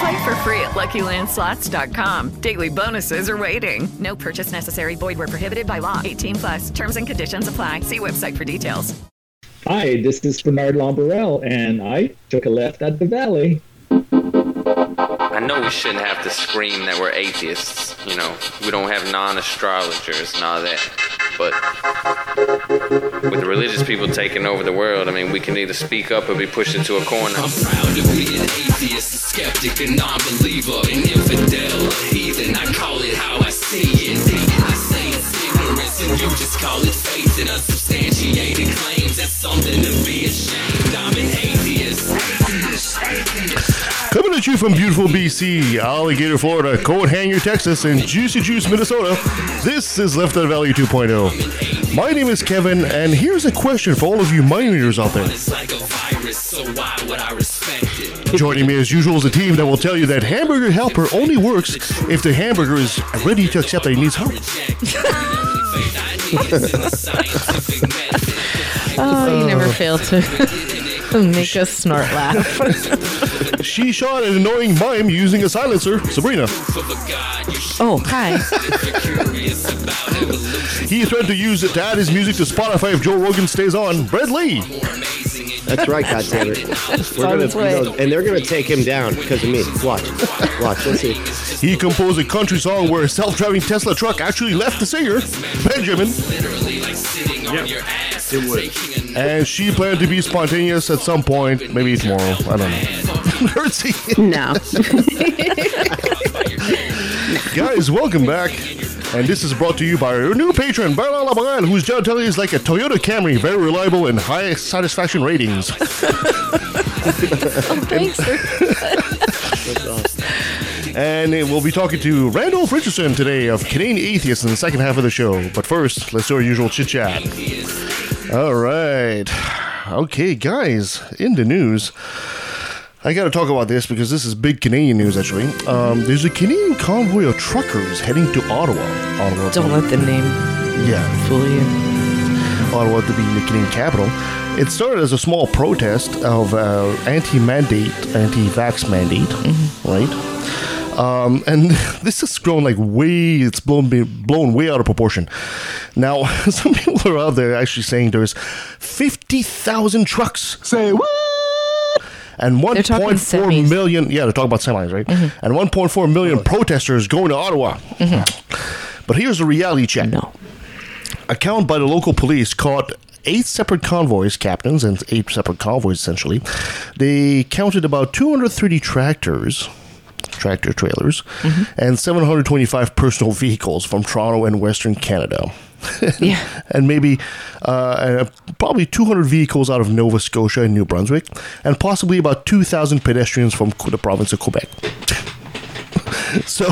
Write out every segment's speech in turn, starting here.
Play for free at LuckyLandSlots.com. Daily bonuses are waiting. No purchase necessary. Void where prohibited by law. 18 plus. Terms and conditions apply. See website for details. Hi, this is Bernard Lambarel, and I took a left at the Valley. I know we shouldn't have to scream that we're atheists. You know, we don't have non astrologers and all that. But with the religious people taking over the world, I mean, we can either speak up or be pushed into a corner. I'm proud to be an atheist, a skeptic, a non-believer, an infidel, a heathen. I call it how I see it. I say it's ignorance, and you just call it faith in unsubstantiated claims. That's something to be ashamed. I'm an atheist. Atheist, atheist. Coming at you from beautiful BC, Alligator, Florida, Coat Hanger, Texas, and Juicy Juice, Minnesota, this is Left Out Valley 2.0. My name is Kevin, and here's a question for all of you mind readers out there. It's like a virus, so why would I respect it? Joining me as usual is a team that will tell you that Hamburger Helper only works if the hamburger is ready to accept that he needs help. Oh, you never fail to make us snort laugh. She shot an annoying mime using a silencer, Sabrina. Oh, hi. He threatened to use it to add his music to Spotify if Joe Rogan stays on. Brett Lee. That's right, God damn it. We're gonna, you know, and they're gonna take him down because of me. Watch, watch. Let's see. He composed a country song where a self-driving Tesla truck actually left the singer, Benjamin, It would. and she planned to be spontaneous at some point, maybe tomorrow. I don't know. Mercy. No. Guys, welcome back. And this is brought to you by our new patron, Bernard Labaran, whose job telling is like a Toyota Camry, very reliable and high satisfaction ratings. oh, Thanks. And uh, we'll be talking to Randolph Richardson today of Canadian Atheists in the second half of the show. But first, let's do our usual chit chat. All right. Okay, guys, in the news. I got to talk about this because this is big Canadian news, actually. Um, there's a Canadian convoy of truckers heading to Ottawa. Ottawa Don't let the name yeah, fool you. Ottawa to be the Canadian capital. It started as a small protest of uh, anti-mandate, anti-vax mandate, right? Um, and this has grown like way, it's blown blown way out of proportion. Now, some people are out there actually saying there's 50,000 trucks. Say what? And They're talking 1.4 semis. million, yeah, they're talking about semis, right? And 1.4 million protesters going to Ottawa. But here's the reality check. No. A count by the local police caught eight separate convoys, captains, and eight separate convoys essentially. They counted about 230 tractors, tractor trailers, and 725 personal vehicles from Toronto and Western Canada. Yeah. and maybe uh, probably 200 vehicles out of Nova Scotia and New Brunswick, and possibly about 2,000 pedestrians from the province of Quebec. so,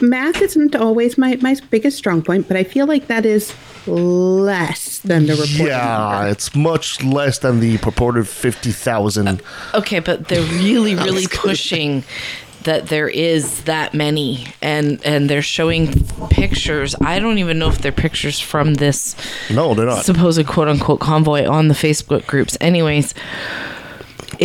math isn't always my, my biggest strong point, but I feel like that is less than the report. yeah, it's much less than the purported 50,000. Uh, okay, but they're really, really pushing that there is that many and and they're showing pictures i don't even know if they're pictures from this No, they're not. supposed quote unquote convoy on the facebook groups anyways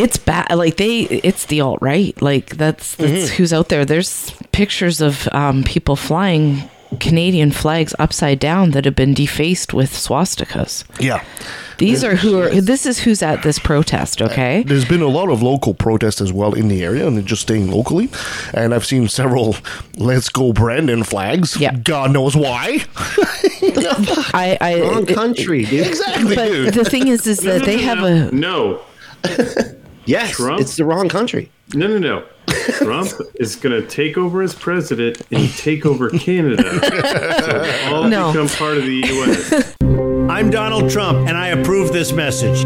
it's bad like they it's the alt right like that's that's Mm-hmm. who's out there there's pictures of um, people flying canadian flags upside down that have been defaced with swastikas Yeah. These are who are. This is who's at this protest. Okay. There's been a lot of local protests as well in the area, and they're just staying locally. And I've seen several "Let's Go Brandon" flags. Yeah. God knows why. I, I Wrong country, dude. Exactly. But dude. the thing is, is that they have a No. Yes, Trump? it's the wrong country. No, no, no. Trump is going to take over as president and take over Canada. so all No. become part of the U.S. I'm Donald Trump, and I approve this message.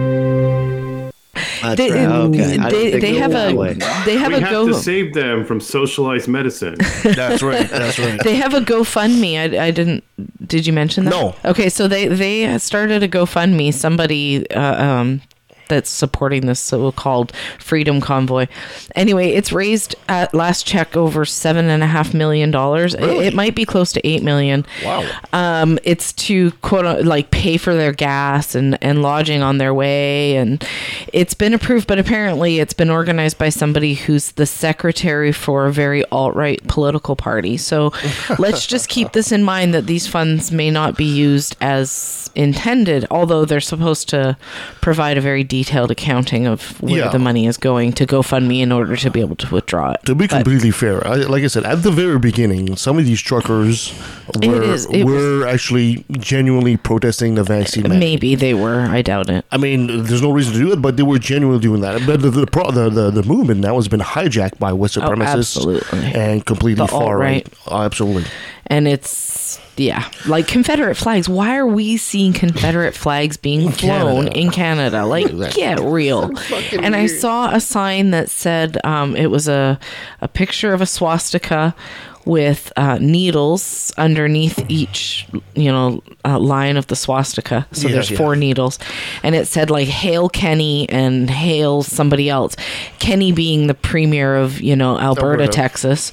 That's They- right. Okay. I they- they have a- they have we a have go. to save them from socialized medicine. That's right. That's right. They have a GoFundMe. I, I didn't. Did you mention that? No. Okay, so they they started a GoFundMe. Somebody uh, um, that's supporting this so-called Freedom Convoy. Anyway, it's raised at last check over seven and a half million dollars. It- It, might be close to eight million. Wow. Um, it's to quote like pay for their gas and and lodging on their way, and it's been approved. But apparently, it's been organized by somebody who's the secretary for a very alt right political party. So let's just keep this in mind that these funds may not be used as intended, although they're supposed to provide a very detailed accounting of where Yeah. the money is going to GoFundMe in order to be able to withdraw it. To be But- completely fair, I, like I said, at the very beginning, some of these truckers were, is- it were actually genuinely protesting the vaccine mandate. Maybe they were. I doubt it. I mean, there's no reason to do it, but they were genuinely doing that. But the the, pro, the, the, the movement now has been hijacked by white Oh, supremacists absolutely. and completely far right. Oh, absolutely. and it's yeah. Like confederate flags. Why are we seeing confederate flags being flown Canada. in canada? Like get real. And i saw a sign that said um, it was a, a picture of a swastika with uh, needles underneath each you know uh, line of the swastika so Yeah, there's yeah. four needles and it said like hail kenney and hail somebody else kenney being the premier of you know alberta, Alberta. texas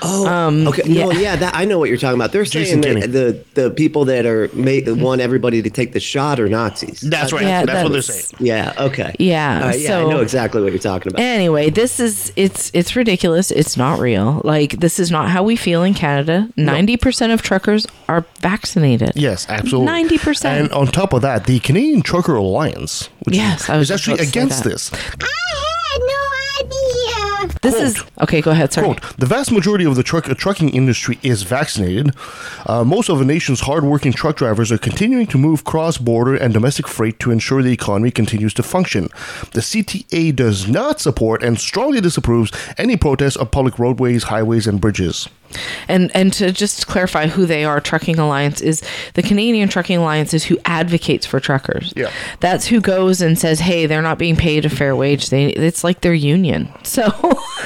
Oh, Um, okay. yeah. Well, yeah, that I know what you're talking about. They're Jason saying Kenney. that the the people that are ma- want everybody to take the shot are Nazis. That's right. Yeah, That's what they're saying. Yeah. Okay. Yeah, All right, yeah, I know exactly what you're talking about. Anyway, this is it's it's ridiculous. It's not real. Like this is not how we feel in Canada. Ninety percent of truckers are vaccinated. Yes, absolutely. Ninety percent. And on top of that, the Canadian Trucker Alliance, which Yes, I was is just actually about to say against that. this. This is okay. Go ahead. Sorry. Quote, the vast majority of the truck, uh, trucking industry is vaccinated. Uh, most of the nation's hardworking truck drivers are continuing to move cross border and domestic freight to ensure the economy continues to function. The CTA does not support and strongly disapproves any protests of public roadways, highways, and bridges. And and to just clarify who they are, Trucking Alliance is the Canadian Trucking Alliance is who advocates for truckers. Yeah. That's who goes and says, "Hey, they're not being paid a fair wage." They it's like their union. So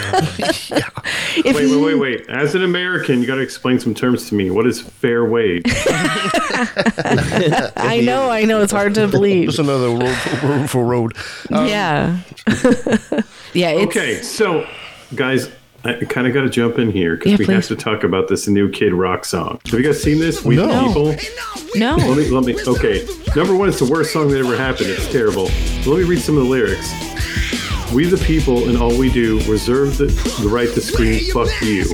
if Wait, wait, wait, wait. As an American, you got to explain some terms to me. What is fair wage? I know, I know, it's hard to believe. Just another road for, for road. Um, yeah. yeah. It's, okay, so guys, I kind of got to jump in here because Yeah, we please. have to talk about this new Kid Rock song. Have you guys seen this? We the No. people. No. Let me, let me. Okay, number one, it's the worst song that ever happened. It's terrible. Let me read some of the lyrics. We the people and all we do reserve the, the right to scream fuck you.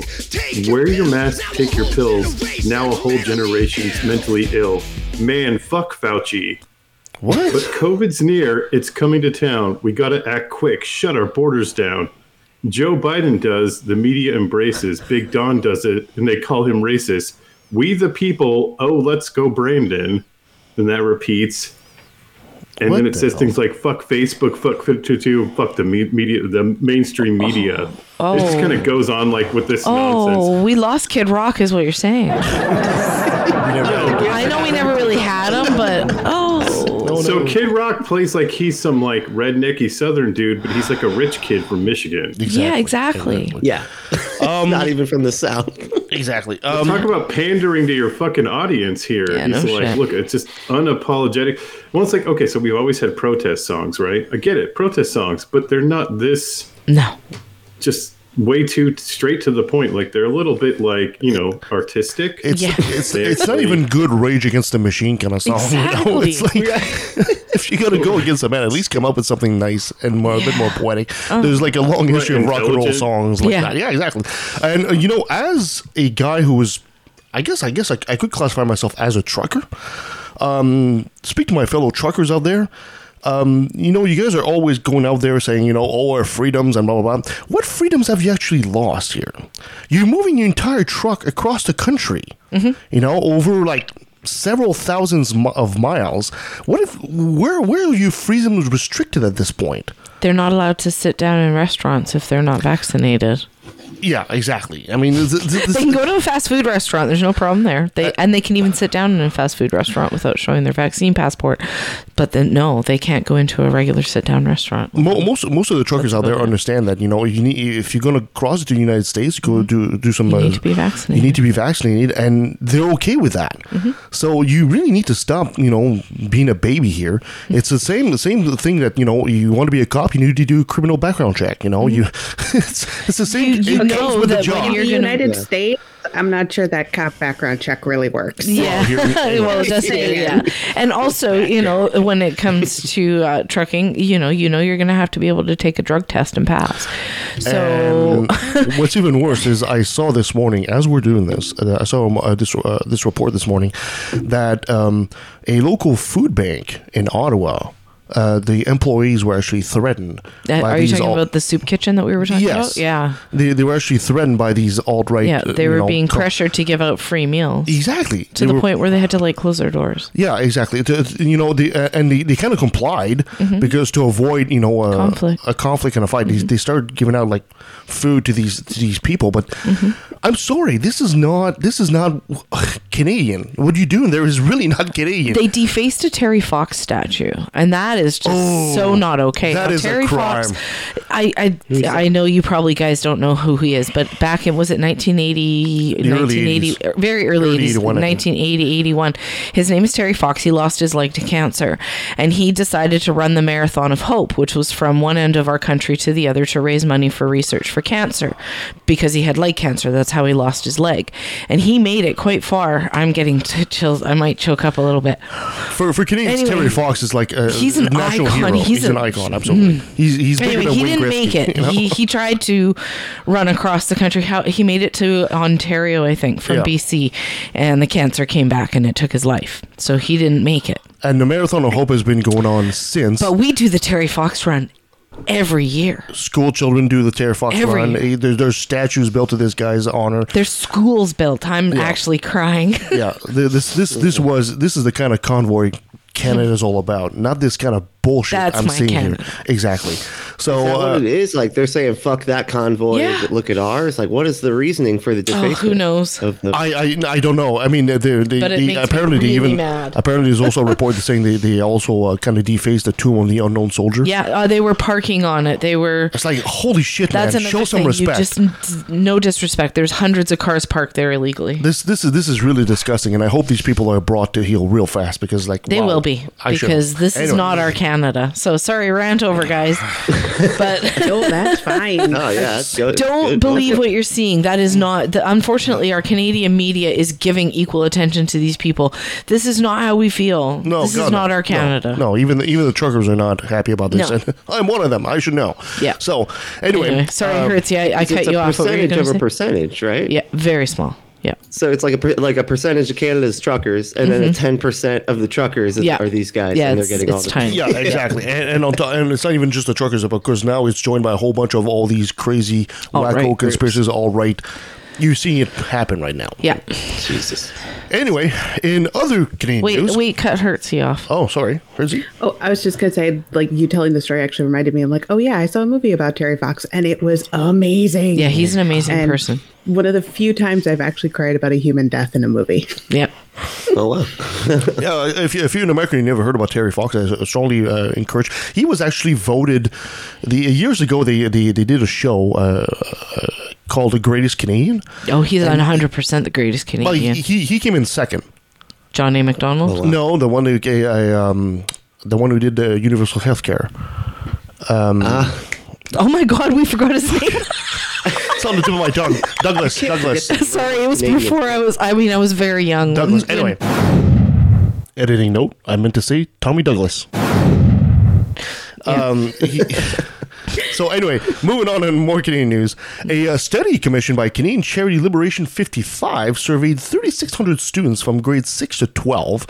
Wear your mask, take your pills. Now a whole generation's mentally ill. Man, fuck Fauci. What? But COVID's near, it's coming to town. We gotta act quick, shut our borders down. Joe Biden does, the media embraces. Big Don does it, and they call him racist. We the people, oh, let's go, Brandon. And that repeats. And What then it the says hell? things like fuck Facebook, fuck 52, fuck the me- media, the mainstream media. It just Oh. kind of goes on like with this oh, nonsense. Oh, we lost Kid Rock, is what you're saying. I know we never So Kid Rock plays like he's some like rednecky Southern dude, but he's like a rich kid from Michigan. yeah, exactly. Yeah. Um, Not even from the south. Exactly. Talk Um, about pandering to your fucking audience here. Yeah, He's no like, shit. look, it's just unapologetic. Well, it's like, okay, so we've always had protest songs, right? I get it, protest songs, but they're not this No. just way too straight to the point. Like they're a little bit like, you know, artistic. it's, Yeah. it's They it's not even good Rage Against the Machine kind of song. You know? Exactly. It's like if you're gonna go against a man, at least come up with something nice and more, a bit more poetic. There's like a long history of rock and roll songs like Yeah. that. Yeah, exactly. And uh, you know, as a guy who was, I guess, I guess I, I could classify myself as a trucker. Um, speak to my fellow truckers out there. Um, you know, you guys are always going out there saying, you know, all our freedoms and blah, blah, blah. What freedoms have you actually lost here? You're moving your entire truck across the country, you know, over like several thousands of miles. What if, where, where are your freedoms restricted at this point? They're not allowed to sit down in restaurants if they're not vaccinated. Yeah, exactly. I mean, th- th- this, They can go to a fast food restaurant. There's no problem there. They and they can even sit down in a fast food restaurant without showing their vaccine passport. But then no, they can't go into a regular sit down restaurant. Mo- most most of the truckers out there understand that you know you need if you're going to cross to the United States, you go do do some. Mm-hmm. You need uh, to be vaccinated. You need to be vaccinated, and they're okay with that. Mm-hmm. So you really need to stop, you know, being a baby here. It's the same the same thing that you know you want to be a cop, you need to do a criminal background check. You know, you it's, it's the same. Mm-hmm. You- you know with the that when job. In you're the United Yeah. States, I'm not sure that cop background check really works. Yeah, well, it does. Yeah, and also, you know, when it comes to uh, trucking, you know, you know, you're going to have to be able to take a drug test and pass. So, And what's even worse is I saw this morning as we're doing this. Uh, I saw uh, this uh, this report this morning that um, a local food bank in Ottawa. Uh, the employees were actually threatened. Uh, are you talking al- about the soup kitchen that we were talking Yes. about? Yeah, They, they were actually threatened by these alt right. yeah, they were being pressured to give out free meals. Exactly. to They the were- point where they had to like close their doors. Yeah, exactly. You know, the, uh, and they, they kind of complied Mhm. because to avoid you know uh, Conflict. a conflict and a fight, they, they started giving out like food to these to these people. But I'm sorry, this is not this is not Canadian. What are you doing there is really not Canadian. They defaced a Terry Fox statue, and that is just so not okay. Oh, that Now, is a Terry crime. Fox. I I, I know you probably guys don't know who he is, but back in was it 1980, The early 1980, 80s. very early, Early 80s, 81, 1980, 81. His name is Terry Fox. He lost his leg to cancer, and he decided to run the Marathon of Hope, which was from one end of our country to the other to raise money for research for cancer, because he had leg cancer. That's how he lost his leg, and he made it quite far. I'm getting t- chills. I might choke up a little bit. for for Canadians, Anyway, Terry Fox is like a he's an national icon. hero. He's He's, a- an icon, absolutely. Mm. He's he's bigger anyway, than he didn't make it. you know? He he tried to run across the country. How he made it to Ontario, I think, from Yeah. BC, and the cancer came back and it took his life. So he didn't make it. and the Marathon of Hope has been going on since. But we do the Terry Fox run every year. School children do the Terry Fox Every run. year. There's, there's statues built to this guy's honor. There's schools built. I'm Yeah. actually crying. yeah, this this this was this is the kind of convoy Canada's all about, not this kind of bullshit That's I'm my seeing Canada. here. Exactly. So Is that uh, what it is? Like they're saying, "Fuck that convoy." Yeah. Look at ours. Like, what is the reasoning for the Oh, who knows? Of the- I, I I don't know. I mean, they, they, But they- makes me apparently they even mad. apparently there's also a report that's saying they they also uh, kind of defaced the tomb of the unknown soldier. Yeah, uh, they were parking on it. They were. It's like holy shit, That's man! another Show some thing. respect. You just no disrespect. There's hundreds of cars parked there illegally. this this is this is really disgusting, and I hope these people are brought to heel real fast because like They wow, will be I should- because this is Anyway. not our Canada. So sorry, rant over, guys. But no, that's fine. Oh yeah, that's good. don't Good. believe what you're seeing. That is not. The, unfortunately, our Canadian media is giving equal attention to these people. This is not how we feel. No, this God, is not no. our Canada. No, no, even the, even the truckers are not happy about this. No. And I'm one of them. I should know. Yeah. So anyway, Anyway, sorry, um, Hertzie. I, I It's cut a you off. What were you percentage gonna of a say? percentage, right? Yeah, very small. Yeah. So it's like a like a percentage of Canada's truckers, and then a Mhm. ten percent of the truckers Yeah. are these guys, Yeah, and they're it's- getting all the tiny. Yeah, exactly. and and, on top, and it's not even just the truckers, but because now it's joined by a whole bunch of all these crazy Alt-right wacko groups. conspiracies, all right. You see it happen right now. Yeah. Jesus. Anyway, in other Canadian Wait, news. wait, cut Hertzie off. Oh, sorry. Hertzie? Oh, I was just gonna say, like you telling the story actually reminded me. I'm like, oh yeah, I saw a movie about Terry Fox, and it was amazing. Yeah, he's an amazing And person. One of the few times I've actually cried about a human death in a movie. Yep. Oh wow. yeah, if, you, if you're in America and you never heard about Terry Fox, I strongly uh, encourage. He was actually voted the years ago. They they, they did a show uh, uh, called The Greatest Canadian. Oh, he's 100 percent the greatest Well, Canadian. he, he he came in second. John A. Macdonald. No, the one who um, the one who did the universal health care. Um, Oh my God, we forgot his name. it's on the tip of my tongue. Douglas. Douglas. Sorry, it was Name it. before I was. I mean, I was very young. Douglas. Anyway, editing note. I meant to say Tommy Douglas. Um, he, So anyway, moving on in more Canadian news, a uh, study commissioned by Canadian Charity Liberation 55 surveyed 3,600 students from grades 6 to 12,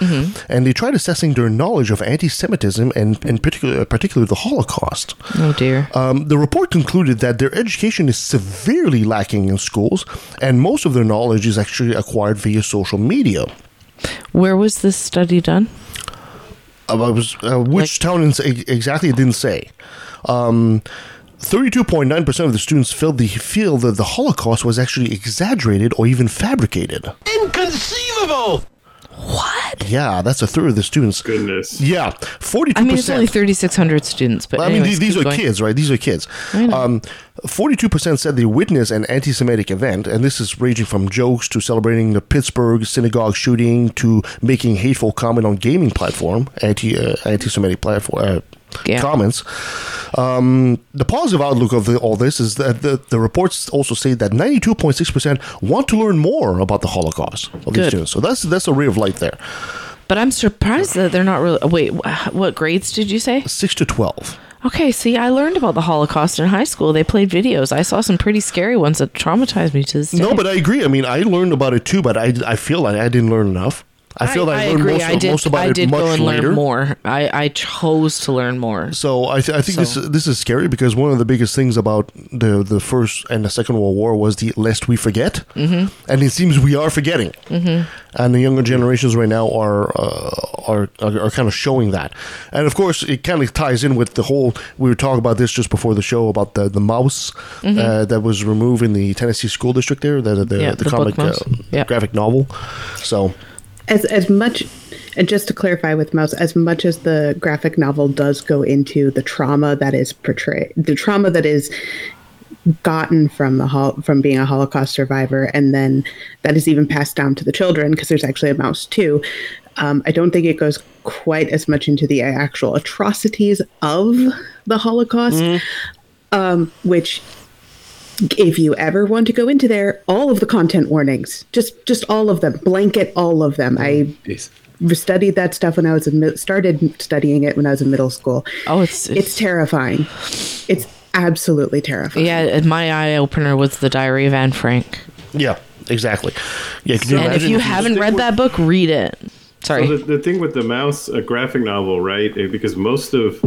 and they tried assessing their knowledge of anti-Semitism and, in particular, particularly the Holocaust. Oh dear. Um, the report concluded that their education is severely lacking in schools, and most of their knowledge is actually acquired via social media. Where was this study done? Uh, was, uh, which town in, exactly it didn't say. Um, 32.9% of the students felt the, feel that the Holocaust was actually exaggerated or even fabricated. Inconceivable! What? Yeah, that's a third of the students. Goodness. Yeah, 42%. I mean, it's only 3,600 students, but I mean, these, these are going. kids, right? These are kids. I know. Um, 42% said they witnessed an anti Semitic event, and this is ranging from jokes to celebrating the Pittsburgh synagogue shooting to making hateful comment on gaming platform, anti uh, anti Semitic platform. Uh, Comments. Um, the positive outlook of the, all this is that the, the reports also say that 92.6% want to learn more about the Holocaust of these Good. students. So that's that's a ray of light there. But I'm surprised that they're not really. Wait, what grades did you say? Six to 12. Okay, see, I learned about the Holocaust in high school. They played videos. I saw some pretty scary ones that traumatized me to this day. No, but I agree. I mean, I learned about it too, but I, I feel like I didn't learn enough. I feel like I, learned agree. most, I did, most about I it much go and later. learn more. I, I chose to learn more. So I, th- I think this So- is, this is scary because one of the biggest things about the the first and the second World War was the lest we forget, Mhm. and it seems we are forgetting. Mhm. And the younger generations right now are, uh, are are are kind of showing that, and of course it kind of ties in with the whole. We were talking about this just before the show about the the Maus Mhm. uh, that was removed in the Tennessee school district there, the the, Yeah, the, the comic uh, Maus. graphic novel. So As as much, and just to clarify with Maus, as much as the graphic novel does go into the trauma that is portrayed, the trauma that is gotten from the hol- from being a Holocaust survivor, and then that is even passed down to the children because there's actually a Maus too. Um, I don't think it goes quite as much into the actual atrocities of the Holocaust, um, which if you ever want to go into there, all of the content warnings, just just all of them, blanket all of them. I studied that stuff when I was in, mid- started studying it when I was in middle school. Oh, it's it's terrifying. It's absolutely terrifying. Yeah, my eye opener was the Diary of Anne Frank. Yeah, exactly. Yeah, can you and if you haven't read that book, read it. Sorry. So the, the thing with the Maus, a graphic novel, right? Because most of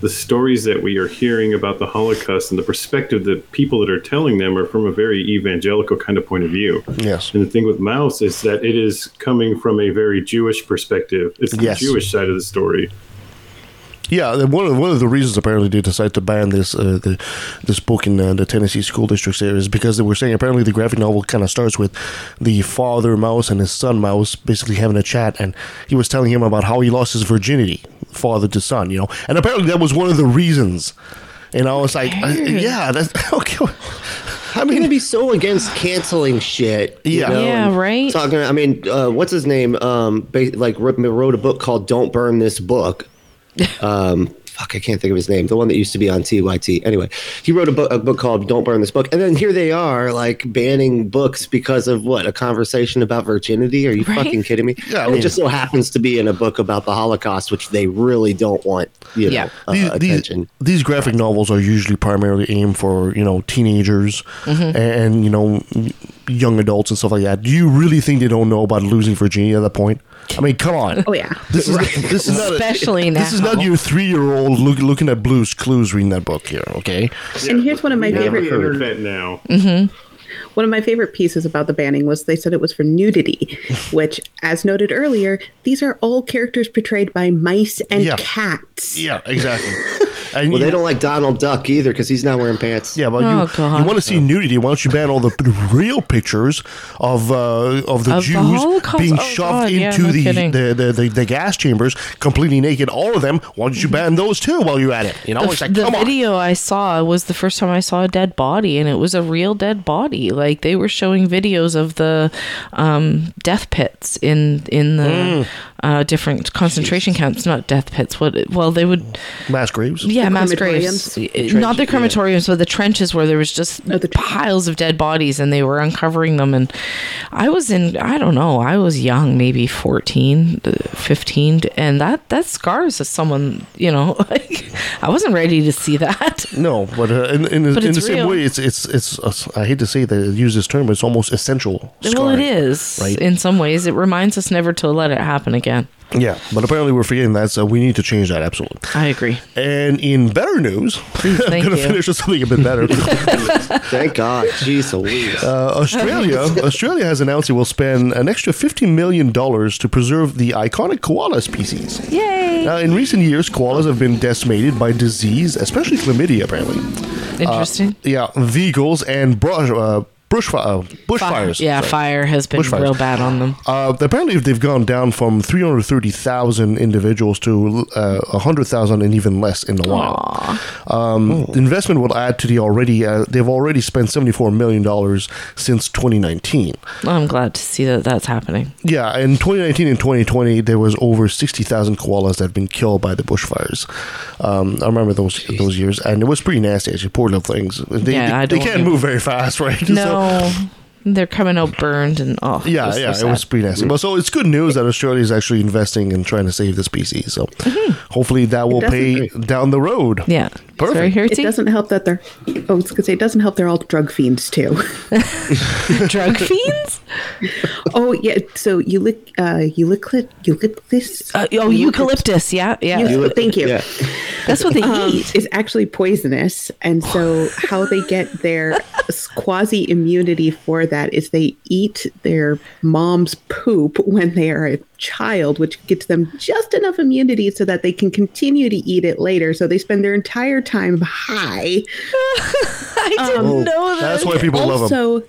the stories that we are hearing about the Holocaust and the perspective that people that are telling them are from a very evangelical kind of point of view. Yes. And the thing with Maus is that it is coming from a very Jewish perspective. It's the Yes. Jewish side of the story. Yeah, one of one of the reasons apparently they decided to ban this uh, the, this book in uh, the Tennessee school districts there is because they were saying apparently the graphic novel kind of starts with the father mouse and his son mouse basically having a chat, and he was telling him about how he lost his virginity, father to son, you know, and apparently that was one of the reasons. And I was like, uh, yeah, that's okay. How gonna be so against canceling shit? you Yeah. know, Yeah, right? Talking, I mean, uh, what's his name? Um, ba- like wrote, wrote a book called "Don't Burn This Book." Um, fuck, I can't think of his name. The one that used to be on TYT. Anyway, he wrote a book, a book called "Don't Burn This Book," and then here they are, like banning books because of what? A conversation about virginity? Are you Right? fucking kidding me? Yeah, I And mean- it just so happens to be in a book about the Holocaust, which they really don't want. You know, Yeah. uh, these, these, attention. these graphic novels are usually primarily aimed for you know teenagers Mm-hmm. and you know young adults and stuff like that. Do you really think they don't know about losing virginity at that point? I mean, come on. Oh yeah. This is this is not Especially a, This is not your three year old look, looking at Blue's Clues reading that book here. Okay. And here's one of my We have favorite the internet now. Mm-hmm. One of my favorite pieces about the banning was they said it was for nudity, which, as noted earlier, these are all characters portrayed by mice and Yeah. cats. Yeah, exactly. And Well, you- they don't like Donald Duck either because he's not wearing pants. Yeah, but Oh, you, God. you want to see nudity? Why don't you ban all the real pictures of uh, of the Of Jews Holocaust? being Oh, shoved God, yeah, into no the, the, the, the the gas chambers, completely naked, all of them? Why don't you ban those too while you're at it? You know, the, it's like the come on. video I saw was the first time I saw a dead body, and it was a real dead body. Like they were showing videos of the um, death pits in in the uh, different concentration camps, not death pits. What? Well, they would. Mass graves. Yeah, The mass graves. crematoriums? Not the crematoriums, but the trenches where there was just piles of dead bodies, and they were uncovering them. And I was in, I don't know, I was young, maybe 14, uh, 15, and that that scars as someone, you know, like I wasn't ready to see that. No, but uh, in, in, But in it's the same real. way, it's it's it's. Uh, I hate to say that use this term, but it's almost essential. Well, it is. right? In some ways, it reminds us never to let it happen again. Yeah, but apparently we're forgetting that, so we need to change that absolutely. I agree. And in better news, I'm thank going to you. finish with something a bit better. Thank God. Jeez Louise. Uh, Australia, Australia has announced it will spend an extra $50 million to preserve the iconic koala species. Yay! Now, in recent years, koalas have been decimated by disease, especially chlamydia, apparently. Interesting. Uh, yeah, vehicles and brush, uh, bushfi- uh, bushfires. yeah, sorry. fire has been Bushfires. real bad on them. Uh, apparently, they've gone down from 330,000 individuals to uh, 100,000 and even less in the wild. Um, The investment will add to the already, uh, they've already spent $74 million since 2019. I'm glad to see that that's happening. Yeah, in 2019 and 2020, there was over 60,000 koalas that had been killed by the bushfires. Um, I remember those those years, and it was pretty nasty. Actually, poor little things. They, Yeah, they, they don't can't move very fast, right? No, Oh, they're coming out burned and oh. Yeah, so yeah, sad. it was pretty nasty. But so it's good news that Australia is actually investing and trying to save the species. So mm-hmm. hopefully that will pay down the road. Yeah, perfect. It doesn't help that they're. Oh, I was gonna say it doesn't help they're all drug fiends too. drug fiends? Oh yeah. So eulyc, uh, eulyclid, eucalyptus. Uh, oh, eucalyptus. Yeah, yeah. Eu- thank you. Yeah. That's what they um, eat. Is actually poisonous, and so how they get their quasi immunity for that is they eat their mom's poop when they are a child, which gets them just enough immunity so that they can continue to eat it later. So they spend their entire time high. I didn't Oh, know that. that's why people love 'em.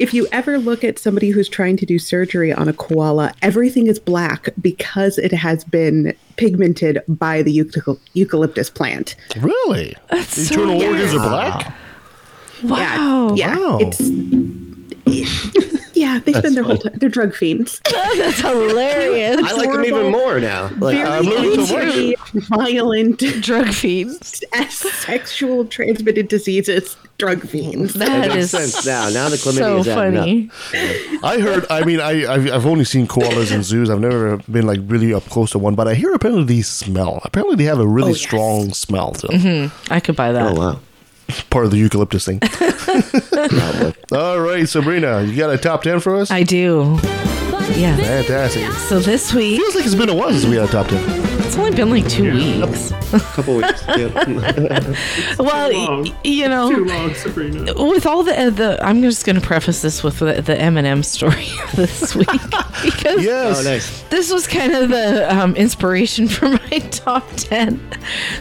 Also, if you ever look at somebody who's trying to do surgery on a koala, everything is black because it has been pigmented by the eucalyp- eucalyptus plant. Really? That's The so internal weird. organs are black? Wow. Yeah, Wow. it's yeah. They spend their whole time. They're drug fiends. That's hilarious. I like them even more now. Like, Very I'm learning so much. easily violent drug fiends, sexual transmitted diseases, drug fiends. That makes is sense now. Now the chlamydia so is adding up. funny. I heard. I mean, I I've, I've only seen koalas in zoos. I've never been like really up close to one, but I hear apparently they smell. Apparently, they have a really Oh, yes. strong smell to them. Mm-hmm. I could buy that. Oh wow. Part of the eucalyptus thing. All right, Sabrina, you got a top ten for us? I do. Yeah. Fantastic. So this week, Feels like it's been a while since we had a top ten. It's only been like two weeks. A couple weeks. Yeah. well, y- you know, Too long, Sabrina. with all the uh, the, I'm just going to preface this with the, the M&M story this week because Yes. oh, nice. this was kind of the um, inspiration for my top 10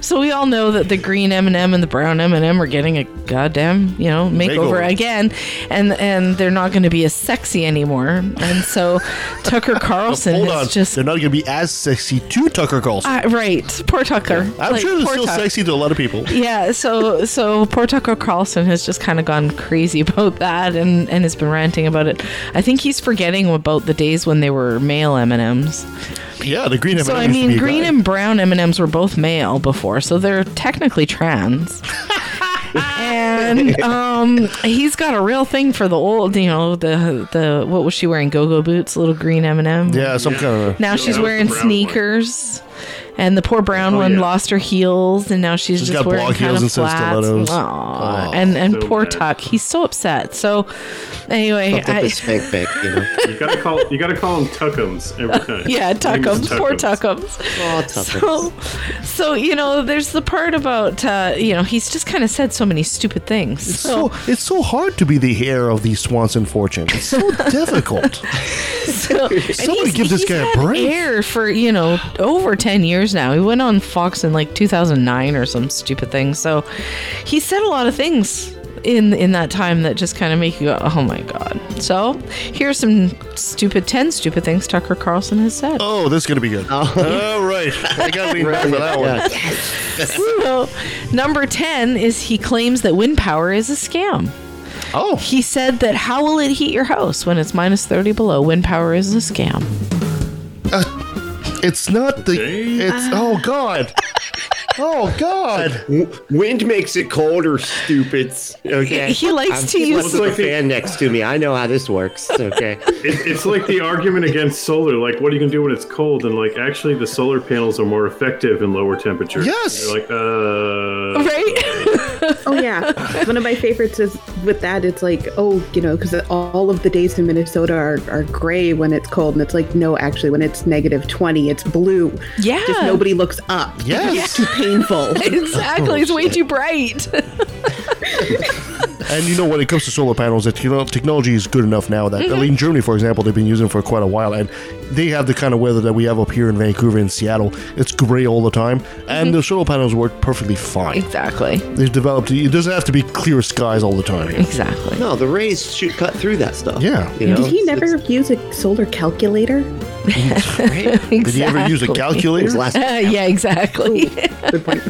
so we all know that the green m&m and the brown m&m are getting a goddamn you know makeover Makeover. again and and they're not going to be as sexy anymore and so tucker carlson Hold has on. just They're not going to be as sexy to Tucker Carlson. Uh, right poor tucker I'm Like, sure they're still Tuck. sexy to a lot of people. yeah so so poor tucker carlson has just kind of gone crazy about that and and has been ranting about it i think he's forgetting about the days when they were male m&ms Yeah, the green M&M so I used to be mean, green guy. and brown M and M's were both male before, so they're technically trans. and um, he's got a real thing for the old, you know, the the what was she wearing? Go go boots, little green M and m Yeah, some kind of. Now she's wearing sneakers. one. Sneakers. And the poor brown Oh, one yeah. lost her heels, and now she's, She's just got wearing block kind heels of flats. stilettos. Aw. Oh, and and so poor bad. Tuck, he's so upset. So anyway, I, the spank bank, you know. You gotta call you gotta call them Tuckums every time. yeah, Name's Tuckums, poor Tuckums. Oh, tough. So, so you know, there's the part about uh, you know he's just kind of said so many stupid things. It's So, so it's so hard to be the heir of the Swanson fortune. It's so difficult. so Somebody give this guy a had break. Air for you know over ten years now. He went on Fox in like 2009 or some stupid thing. So he said a lot of things in in that time that just kind of make you go, oh my god. So here's some stupid ten stupid things Tucker Carlson has said. Oh, this is gonna be good. Oh. All right, I gotta lean back for that one. Yeah. So, number 10 is he claims that wind power is a scam. Oh, He said that how will it heat your house when it's minus 30 below? Wind power is a scam. Uh, It's not the. It's oh god. Oh God! Wind makes it colder, stupids. Okay. He likes I'm- to use- Looks like a fan next to me. I know how this works. Okay. It, it's like the argument against solar. Like, what are you gonna do when it's cold? And like, actually, the solar panels are more effective in lower temperatures. Yes. You're like, uh. Right. Oh yeah, one of my favorites is with that. It's like, oh, you know, because all of the days in Minnesota are, are gray when it's cold, and it's like, no, actually, when it's negative twenty, it's blue. Yeah. just nobody looks up. Yes. it's too painful. exactly. It's way too bright. And you know, when it comes to solar panels, the techno- technology is good enough now that, Mm-hmm. in Germany, for example, they've been using it for quite a while, and they have the kind of weather that we have up here in Vancouver and Seattle. It's gray all the time, and the solar panels work perfectly fine. Mm-hmm. exactly. They've developed. It doesn't have to be clear skies all the time. Exactly. No, the rays shoot cut through that stuff. Yeah. You know? Did he never use a solar calculator? Did he ever use a Exactly. calculator? yeah, exactly. Good point.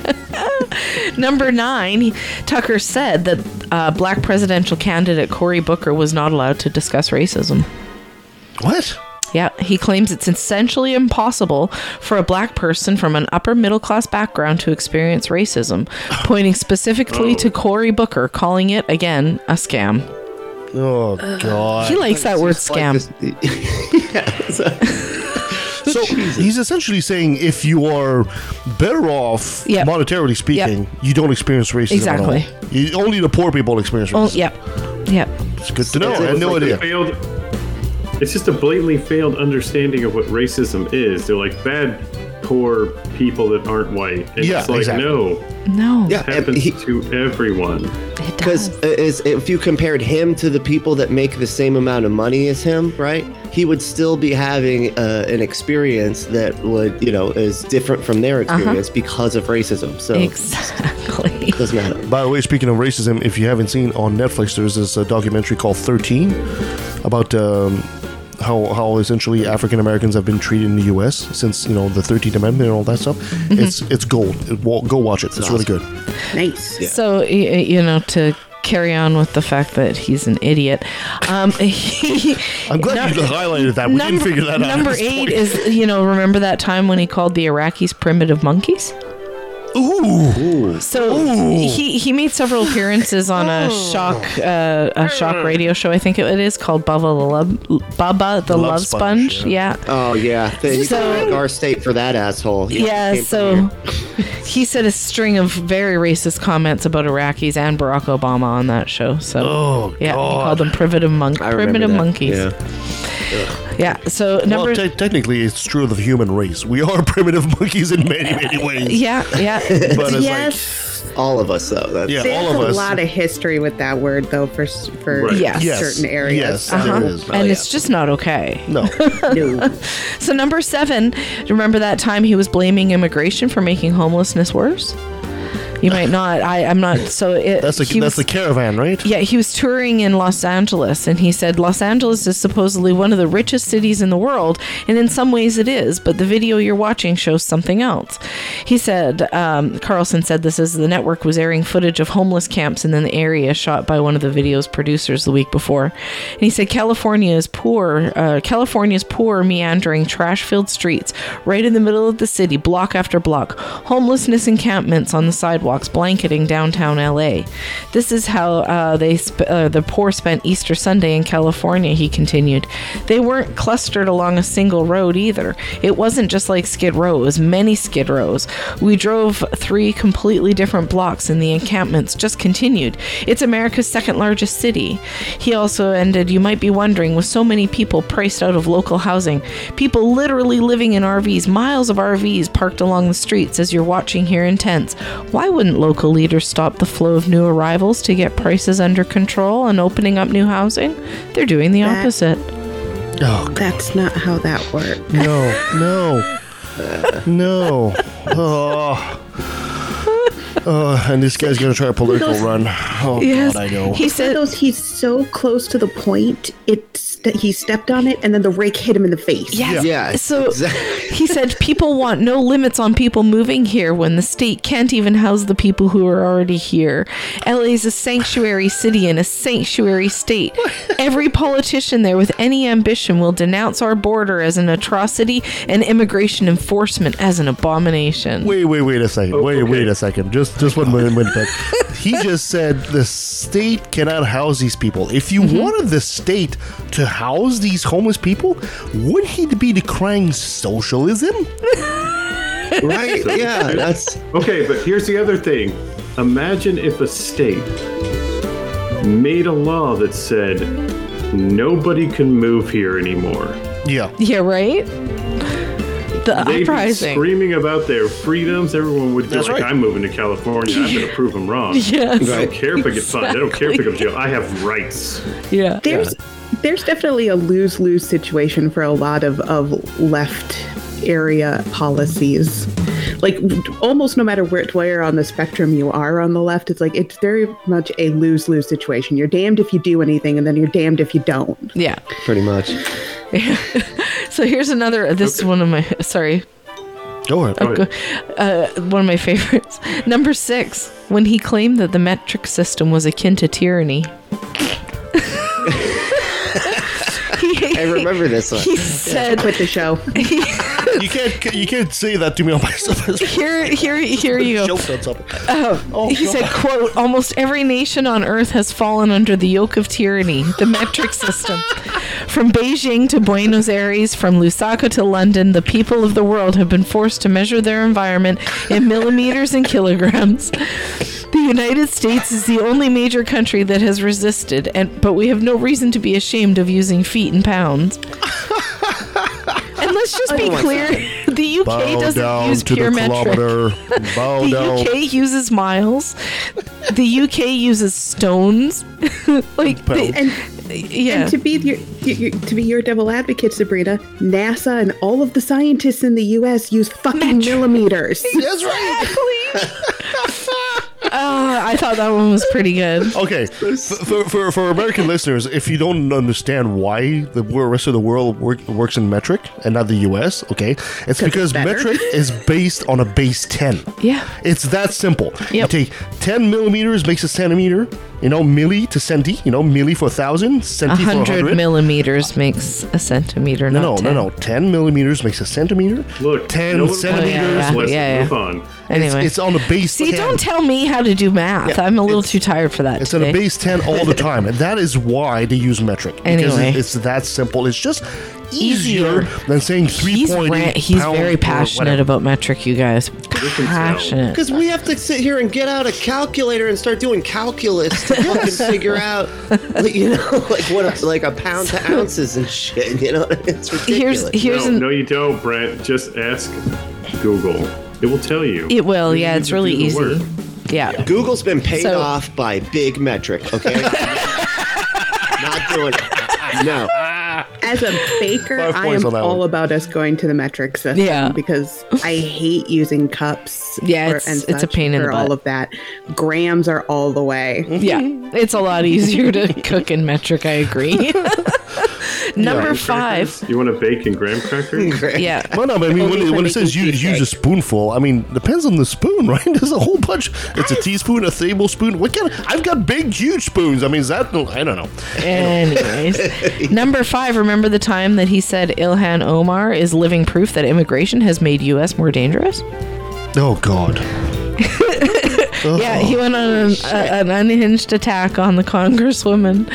Number nine, Tucker said that uh, Uh, black presidential candidate Cory Booker was not allowed to discuss racism. What? Yeah, he claims it's essentially impossible for a black person from an upper middle class background to experience racism, pointing specifically to Cory Booker, calling it, again, a scam. Oh God! He likes that word scam. So he's essentially saying if you are better off Yep. monetarily speaking, you don't experience racism. Exactly. At all. You, only the poor people experience Oh, yep. Yep. It's good to know. It's I had no like idea. Failed, it's just a blatantly failed understanding of what racism is. They're like bad, poor people that aren't white. And Yeah, it's like, exactly. no. No. Yeah, It happens he- to everyone. Because is if you compared him to the people that make the same amount of money as him, right? He would still be having uh, an experience that would, you know, is different from their Uh-huh. experience because of racism. So Exactly. doesn't matter. By the way, speaking of racism, if you haven't seen on Netflix, there's this uh, documentary called 13 about um, how how essentially African Americans have been treated in the U.S. since you know the 13th Amendment and all that stuff. Mm-hmm. It's it's gold. It, wa- go watch it. It's, really good. Nice. So, y- y- you know, to carry on with the fact that he's an idiot, um, he, I'm glad you highlighted that. We didn't figure that out. Number eight point. is, you know, remember that time when he called the Iraqis primitive monkeys? Ooh. So he he made several appearances on a shock uh, a shock radio show. I think it is called Bubba the Love Bubba the, Love, Sponge. Yeah. Oh yeah, Th- So- can our state for that asshole. He Yeah, so he said a string of very racist comments about Iraqis and Barack Obama on that show. So Oh, yeah, he God. called them primitive monk primitive monkeys. Yeah. Yeah. So number well, te- technically, it's true of the human race. We are primitive monkeys in many, many ways. yeah, yeah. But it's yes. all of us though. That's, Yeah, There's all of us. a lot of history with that word, though, for for Right. Yes. Yes. certain areas. Yes, Uh-huh. there is. and it's just not okay. No. No. So number seven, remember that time he was blaming immigration for making homelessness worse? You might not. I, I'm not. So it, That's the that's was- the caravan, right? Yeah, he was touring in Los Angeles, and he said Los Angeles is supposedly one of the richest cities in the world, and in some ways it is. But the video you're watching shows something else. He said um, Carlson said this is the network was airing footage of homeless camps in the area shot by one of the video's producers the week before, and he said California is poor. Uh, California's poor, meandering, trash-filled streets right in the middle of the city, block after block, homelessness encampments on the sidewalks, blanketing downtown LA. This is how uh, they sp- uh, the poor spent Easter Sunday in California. He continued. They weren't clustered along a single road either. It wasn't just like Skid Row. It was many Skid Rows. We drove three completely different blocks, and the encampments just continued. It's America's second largest city. He also ended. You might be wondering, with so many people priced out of local housing, people literally living in RVs, miles of RVs parked along the streets as you're watching here in tents. Why wouldn't local leaders stop the flow of new arrivals to get prices under control and opening up new housing? They're doing the That- opposite. Oh That's not how that works. no, no, no. Oh. Uh, and this guy's gonna try a political run. Oh Yes. God, I know. He said those. He's so close to the point. It's that he stepped on it, and then the rake hit him in the face. Yes. So he said people want no limits on people moving here when the state can't even house the people who are already here. LA is a sanctuary city and a sanctuary state. Every politician there with any ambition will denounce our border as an atrocity and immigration enforcement as an abomination. Wait, wait, wait a second. wait, wait a second. Just, just one minute, minute. back. He just said the state cannot house these people. If you mm-hmm. wanted the state to house these homeless people, would he be decrying socialism? Right? Yeah, that's okay. But here's the other thing: imagine if a state made a law that said nobody can move here anymore. Yeah. Yeah, right? The They'd be uprising. screaming about their freedoms. Everyone would be That's like, right. "I'm moving to California. I'm going to prove them wrong. Yes. I don't care if I get fined. I don't care if I go to jail. I have rights." Yeah. There's there's definitely a lose lose situation for a lot of, of left area policies. Like almost no matter where where on the spectrum you are on the left, it's like it's very much a lose lose situation. You're damned if you do anything, and then you're damned if you don't. Yeah. pretty much. So here's another. This is one of my. Sorry. Go ahead. Oh, go- uh, one of my favorites. Number six, when he claimed that the metric system was akin to tyranny. I remember this one. He said, "Quit the show." you can't, you can't say that to me on myself. here, here, here you go. Joke. Um, oh, he said, "quote Almost every nation on earth has fallen under the yoke of tyranny, the metric system. From Beijing to Buenos Aires, from Lusaka to London, the people of the world have been forced to measure their environment in millimeters and kilograms. The United States is the only major country that has resisted, and but we have no reason to be ashamed of using feet and pounds." And let's just be Oh my clear: the UK Bow doesn't down use to pure the metric. kilometer. Bow the down. UK uses miles. The UK uses stones. like the, and yeah. And to be your, your to be your devil advocate, Sabrina, NASA and all of the scientists in the U.S. use fucking millimeters. That's right. Oh, I thought that one was pretty good. Okay, for, for, for American listeners, if you don't understand why the rest of the world work, works in metric and not the US, okay, it's because better. metric is based on a base 10. Yeah. It's that simple. You take 10 millimeters makes a centimeter, you know, milli to centi, you know, milli for 1,000, A centi for hundred millimeters makes a centimeter. no, not no, 10. no, no. 10 millimeters makes a centimeter. Look, 10 no one- centimeters. Oh, yeah, yeah, Let's yeah, move yeah. on. Anyway, It's, it's on a base see, 10. don't tell me how to do math. Yeah, I'm a little too tired for that. It's on a base 10 all the time, and that is why they use metric. Because Anyway. it's that simple. It's just easier, than saying 3.8 He's, ran- he's very passionate about metric, you guys. Passionate. Because we have to sit here and get out a calculator and start doing calculus to fucking figure out, like, you know, like what, a, like a pound to ounces and shit. You know, it's ridiculous. no, no, you don't, Brent. Just ask Google. It will tell you. It will, You yeah. It's really easy. work. Yeah. Google's been paid So- off by big metric. Okay, not doing it. No. As a baker, I am on all one. about us going to the metric system Yeah. because I hate using cups. Yeah, for- it's- it's a pain in for the all of that. Grams are all the way. Yeah, it's a lot easier to cook in metric. I agree. Number Graham five. You want to bake in graham crackers? Yeah. Well, no, but I mean, when, it, when it says use, use a spoonful, I mean, depends on the spoon, right? There's a whole bunch. It's a teaspoon, a tablespoon. What kind of? I've got big, huge spoons. I mean, is that? I don't know. Anyways, number five. Remember the time that he said Ilhan Omar is living proof that immigration has made U.S. more dangerous? Oh God. Yeah, he went on an, a, an unhinged attack on the congresswoman,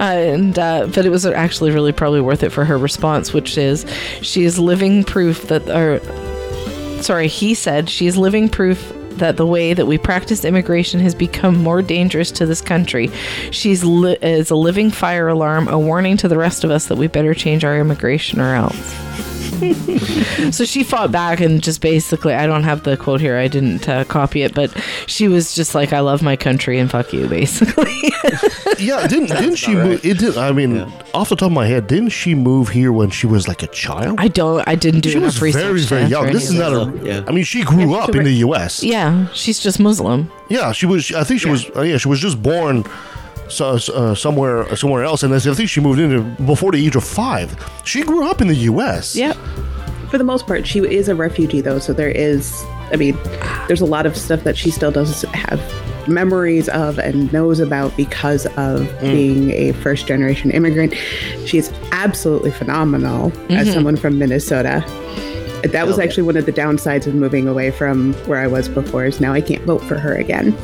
uh, and uh, but it was actually really probably worth it for her response, which is she is living proof that, or sorry, he said she is living proof that the way that we practice immigration has become more dangerous to this country. She's li- is a living fire alarm, a warning to the rest of us that we better change our immigration or else. So she fought back and just basically i don't have the quote here i didn't uh, copy it but she was just like i love my country and fuck you basically yeah, didn't didn't she move? It did. I mean, off the top of my head, didn't she move here when she was like a child? I don't. I didn't do she enough was research. very very young. This is not this. a. I mean, she grew up in the U.S. Yeah, she's just Muslim. Yeah, she was. I think she was. Uh, yeah, she was just born so, uh, somewhere somewhere else, and I think she moved in before the age of five. She grew up in the U.S. Yep. For the most part, she is a refugee, though. So there is, I mean, there's a lot of stuff that she still does have memories of and knows about because of being a first generation immigrant. She's absolutely phenomenal as Mhm. someone from Minnesota. That was actually one of the downsides of moving away from where I was before. Is now I can't vote for her again.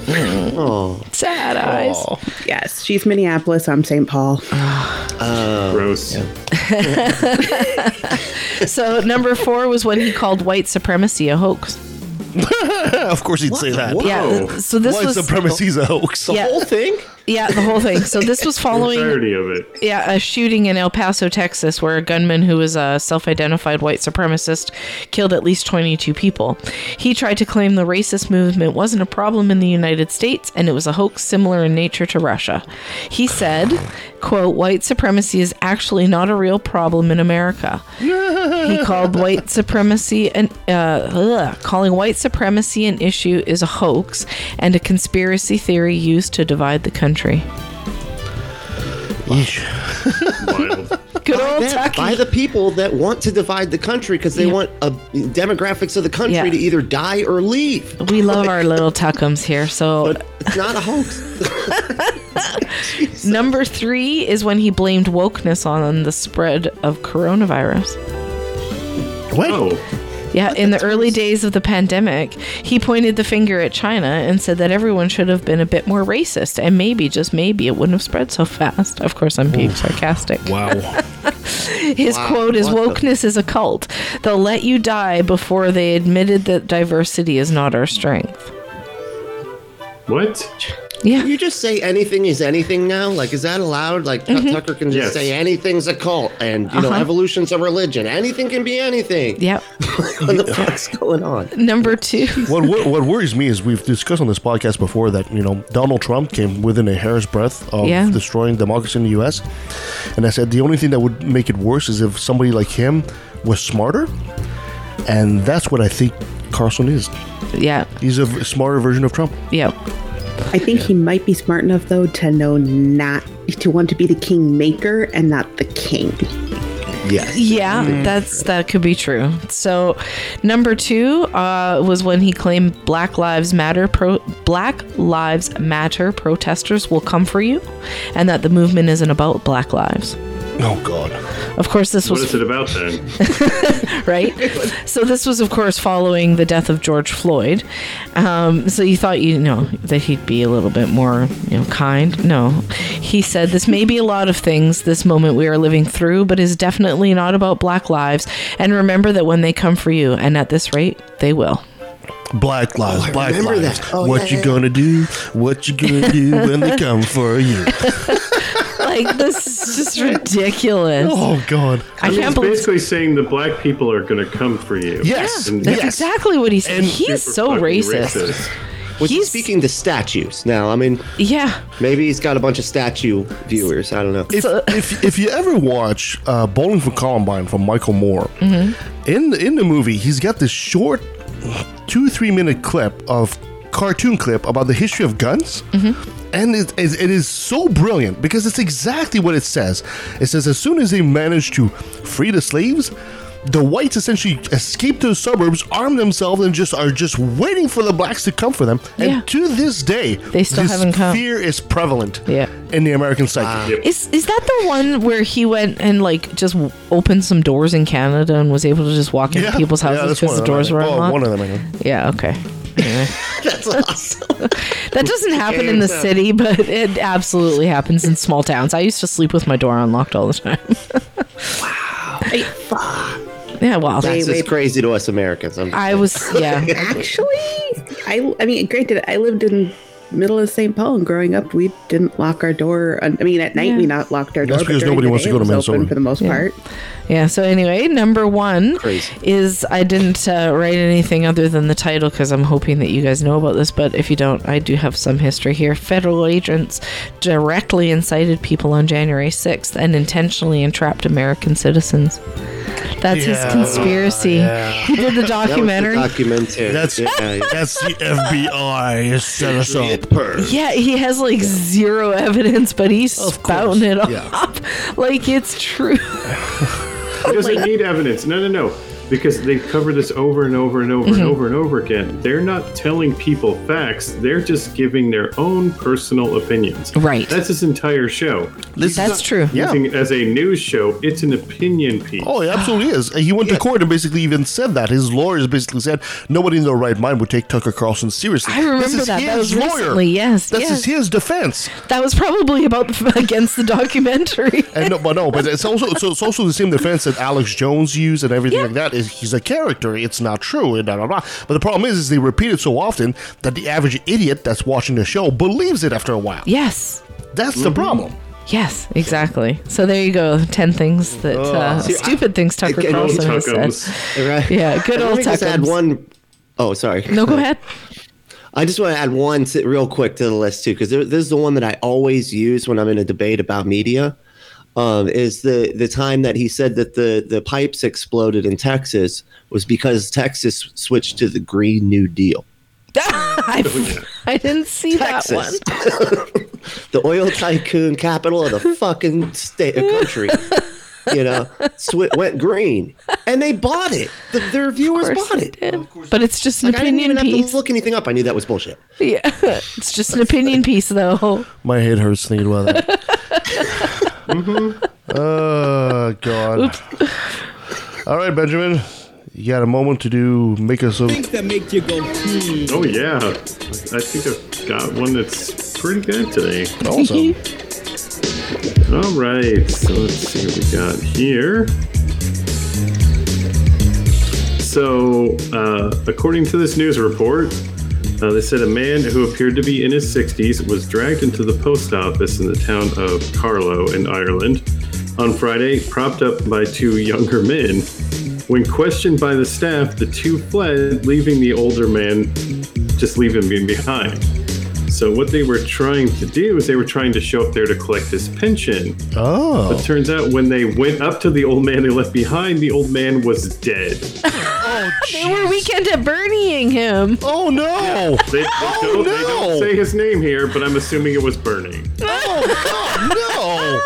Oh, sad eyes. Yes, she's Minneapolis. I'm St. Paul. Oh. Gross. so number four was when he called white supremacy a hoax. of course, he'd say that. Yeah. So this White was supremacy's a hoax. The whole thing. Yeah, the whole thing. So this was following entirety of it. Yeah, a shooting in El Paso, Texas, where a gunman who was a self identified white supremacist killed at least 22 people. He tried to claim the racist movement wasn't a problem in the United States and it was a hoax similar in nature to Russia. He said, quote, white supremacy is actually not a real problem in America. he called white supremacy and uh, ugh, calling white supremacy an issue is a hoax and a conspiracy theory used to divide the country. Good by old them, Tucky. by the people that want to divide the country because they want uh, demographics of the country Yeah. to either die or leave. We love our little tuckums here. So It's not a hoax. number three is when he blamed wokeness on the spread of coronavirus. What? Yeah, in the early days of the pandemic, he pointed the finger at China and said that everyone should have been a bit more racist, and maybe, just maybe, it wouldn't have spread so fast. Of course, I'm being sarcastic. Wow. His Wow, quote is what the- Wokeness is a cult. They'll let you die before they admitted that diversity is not our strength. What? Yeah. Can you just say anything is anything now? Like, is that allowed? Like, Tuck- Mhm. Tucker can just Yes. say anything's a cult and, you know, Uh-huh. evolution's a religion. Anything can be anything. Yep. what the fuck's going on? Number two. what, what what worries me is we've discussed on this podcast before that you know Donald Trump came within a hair's breadth of Yeah. destroying democracy in the U.S. And I said the only thing that would make it worse is if somebody like him was smarter, and that's what I think Carlson is. Yeah. He's a v- smarter version of Trump. Yeah. I think he might be smart enough though to know not to want to be the kingmaker and not the king. Yes. Yeah, that's that could be true. So, number two uh, was when he claimed Black Lives Matter pro Black Lives Matter protesters will come for you, and that the movement isn't about Black lives. Oh God. Of course, this was is it about then? right? so this was, of course, following the death of George Floyd. Um, so you thought, you know, that he'd be a little bit more, you know, kind. No, he said this may be a lot of things. This moment we are living through, but is definitely not about Black lives. And remember that when they come for you, and at this rate, they will. Black lives, I black lives. that. Oh, what yeah, you yeah. gonna do? What you gonna do when they come for you? Like this is just ridiculous. Oh God. I mean, can't it's believe. basically saying the black people are going to come for you. Yes. And That's Yes. exactly what he's. said. And He's so fucking racist. Was he He's- speaking to statues? Now, I mean, Yeah. maybe he's got a bunch of statue viewers. I don't know. If, if if you ever watch uh, Bowling for Columbine from Michael Moore, Mm-hmm. in the, in the movie, he's got this short two three minute clip of cartoon clip about the history of guns. Mm-hmm. And it, it, it is so brilliant because it's exactly what it says. It says as soon as they managed to free the slaves, the whites essentially escape to the suburbs, arm themselves, and just are just waiting for the blacks to come for them. Yeah. And to this day, They still this haven't come. fear is prevalent Yeah. in the American psyche. Is is that the one where he went and like just opened some doors in Canada and was able to just walk into people's houses because one the of them, I doors were Oh, unlocked? one of them, I think. Yeah. Okay. Anyway. That's awesome. That doesn't happen in the Yeah. city, but it absolutely happens in small towns. I used to sleep with my door unlocked all the time. Hey, fuck. yeah. Well, That's just crazy to us Americans. I'm I was. Yeah. Actually, I I mean, granted, I lived in middle of St. Paul, and growing up, we didn't lock our door. I mean, at night Yeah. we not locked our door. That's because nobody wants to go to was open Minnesota. for the most Yeah. part. Yeah. So anyway, number one is I didn't uh, write anything other than the title because I'm hoping that you guys know about this. But if you don't, I do have some history here. Federal agents directly incited people on January 6th and intentionally entrapped American citizens. That's his Yeah. conspiracy. Yeah. He did the documentary. documentary. That's that's the FBI set us up. Yeah, he has like zero evidence, but he's spouting it off yeah. like it's true. He doesn't need evidence. No, no, no. Because they cover this over and over and over Mhm. and over and over again. They're not telling people facts. They're just giving their own personal opinions. Right. That's his entire show. This That's true. Yeah. As a news show, it's an opinion piece. Oh, it absolutely is. He went to court and basically even said that. His lawyers basically said nobody in their right mind would take Tucker Carlson seriously. I remember This is that. That his was recently, yes, This yes. is his defense. That was probably about the, against the documentary. And no, but no, but it's also so it's also the same defense that Alex Jones used and everything like that. Is he's a character? It's not true. And blah, blah, blah. But the problem is, is they repeat it so often that the average idiot that's watching the show believes it after a while. Yes. That's the problem. Yes, exactly. So there you go. Ten things that Oh. uh, See, stupid things Tucker Good old Carlson has said. Right? Yeah, good Let old me just add Tuckums. one oh sorry. No, go ahead. I just want to add one real quick to the list too, because this is the one that I always use when I'm in a debate about media. Um, is the the time that he said that the the pipes exploded in Texas was because Texas switched to the Green New Deal. I, I didn't see that one. Texas, the oil tycoon capital of the fucking state uh, country. You know, sw- went green, and they bought it. The, the reviewers bought it. But it's just an Like, I didn't opinion even have piece. to look anything up. I knew that was bullshit. Yeah, it's just an opinion piece, though. My head hurts thinking about that. Oh God! All right, Benjamin, you got a moment to do make us a. that make you go, hmm. Oh, yeah. I think I've got one that's pretty good today. Awesome. All right. So let's see what we got here. So, uh, according to this news report, uh, they said a man who appeared to be in his 60s was dragged into the post office in the town of Carlow in Ireland on Friday, propped up by two younger men. When questioned by the staff, the two fled, leaving the older man just leaving him behind. So what they were trying to do is they were trying to show up there to collect his pension. Oh. But turns out when they went up to the old man they left behind, the old man was dead. Oh, they were weekend at Bernieing him. Oh no! They, they, oh, don't, they don't say his name here, but I'm assuming it was Bernie. Oh God, no!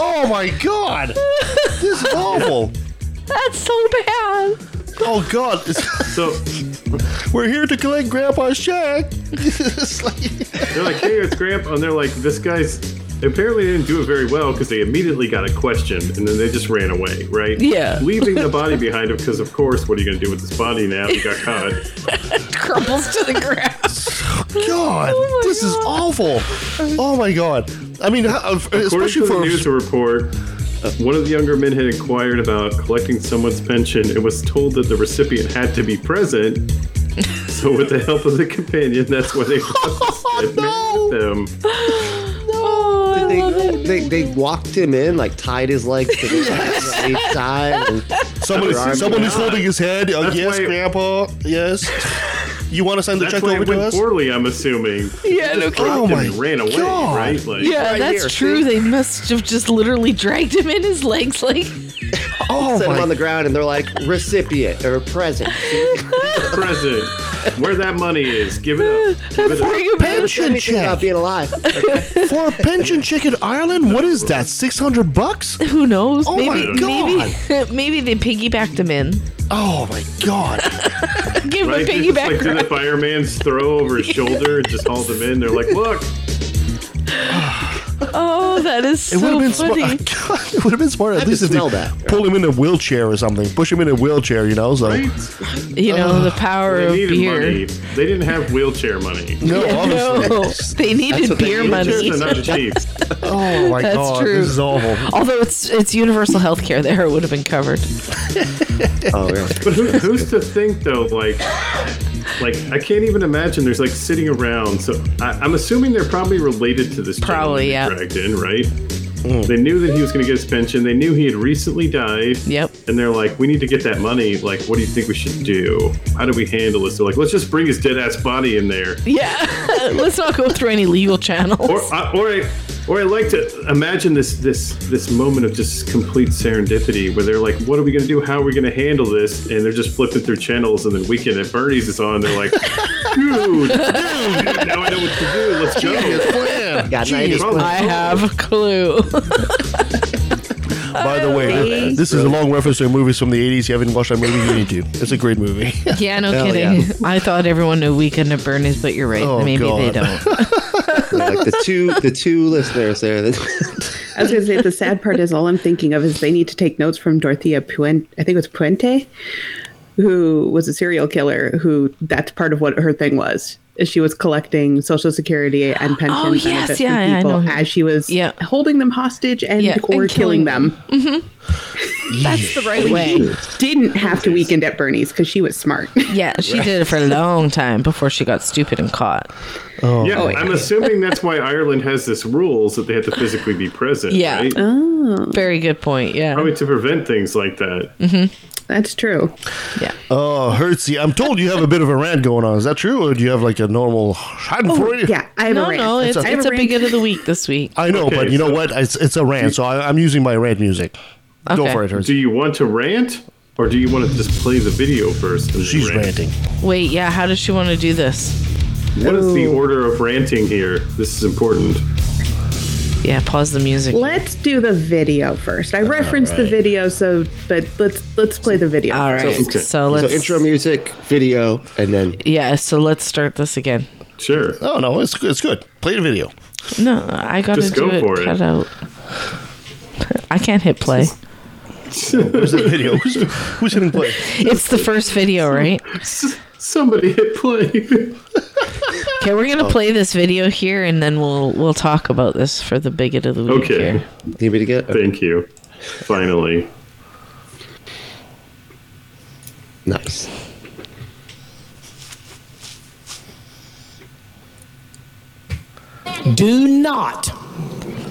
oh my God! This is awful. That's so bad. Oh God! So we're here to collect Grandpa's check. It's like- They're like, hey, it's Grandpa. And they're like, this guy's apparently didn't do it very well because they immediately got a question and then they just ran away, right? Yeah. Leaving the body behind him because, of course, what are you going to do with this body now? He got caught. Crumbles to the ground. God, oh this is awful. Oh my God! I mean, how- According especially to for the news report, one of the younger men had inquired about collecting someone's pension and was told that the recipient had to be present. So, with the help of the companion, that's why they Oh, met them. Oh, Did they, they, they walked him in, like tied his legs to the right side. And Somebody, someone is holding his head. Uh, yes, why- Grandpa. Yes. You want to send the That's check why over it to went us? poorly, I'm assuming. Yeah, They no just Oh my ran away, God. right? Like, Yeah, Right that's here, true. They must have just literally dragged him in his legs, like. Oh set him my on the ground, and they're like recipient or present. present. Where that money is, give it up. Give it up. Bring pension Anything about being alive. for a pension check in Ireland. What is that? Six hundred bucks? Who knows? Oh maybe, my maybe, maybe they piggybacked him in. Oh my God! Give him a just like piggyback. did the fireman's throw over his shoulder and just hauled him in. They're like, look, Oh, that is It would so have been funny. smart. it would have been smart at had least if they smell that. pull him in a wheelchair or something, push him in a wheelchair. You know, so right? You know the power They of needed beer. money. They didn't have wheelchair money. no, Yeah, no, they needed what they beer money. Wheelchairs are not cheap. Oh my That's God! true. This is awful. Although it's it's universal health care there, it would have been covered. Oh yeah. But who, who's to think though? Like, like I can't even imagine. There's like sitting around. So I, I'm assuming they're probably related to this. Probably, yeah. Dragged in, right? Hmm. They knew that he was going to get his pension. They knew he had recently died. Yep. And they're like, we need to get that money. Like, what do you think we should do? How do we handle this? They're like, let's just bring his dead ass body in there. Yeah. Let's not go through any legal channels. Or, I- or I, or I like to imagine this this this moment of just complete serendipity where they're like, "What are we gonna do? How are we gonna handle this?" And they're just flipping through channels, and then Weekend at Bernie's is on. They're like, "Dude, dude, now I know what to do. Let's go." Got an Genius I have a clue. By the way, this is a long reference to movies from the 80s. You haven't watched that movie, you need to. It's a great movie. yeah, no Hell kidding. yeah. I thought everyone knew Weekend at Bernie's, but you're right. Oh, Maybe they God. don't. like the two the two listeners there. I was going to say the sad part is all I'm thinking of is they need to take notes from Dorothea Puente. I think it was Puente, who was a serial killer. Who that's part of what her thing was. Is She was collecting Social Security and pension Oh, yes, yeah, from people know as she was Yeah. holding them hostage and Yeah, or and killing, killing them. Mm-hmm. That's the right We way. didn't have to weekend at Bernie's because she was smart. Yeah, she did it for a long time before she got stupid and caught. Oh, Yeah. I'm assuming that's why Ireland has this rules that they have to physically be present. Yeah. right? Oh, Very good point. Yeah. Probably to prevent things like that. Mm-hmm. That's true. Yeah. Oh, Hertzy, I'm told you have a bit of a rant going on. Is that true? Or do you have like a normal Schadenfreude? Oh, yeah, I have a No, rant. no, it's, I have it's a big end of the week this week. I know, Okay, but you know what? It's, it's a rant, so I, I'm using my rant music. Go Okay. for it, Hertzie. Do you want to rant, or do you want to just play the video first? and She's rant? ranting. Wait, yeah, how does she want to do this? What is the order of ranting here? This is important. Yeah, pause the music. Let's do the video first. I referenced the video, so but let's let's play the video. All right. Okay. So so let's intro music, video, and then Yeah, so let's start this again. Sure. Oh, no, it's, good- it's good. Play the video. No, I got to Just do go it for it. cut out. I can't hit play. Where's the video? Who's, who's hitting play? It's the first video, right? Somebody hit play. Okay, we're gonna oh. play this video here, and then we'll we'll talk about this for the bigot of the week. okay. Here. need me to get Thank you. Finally. nice. Do not,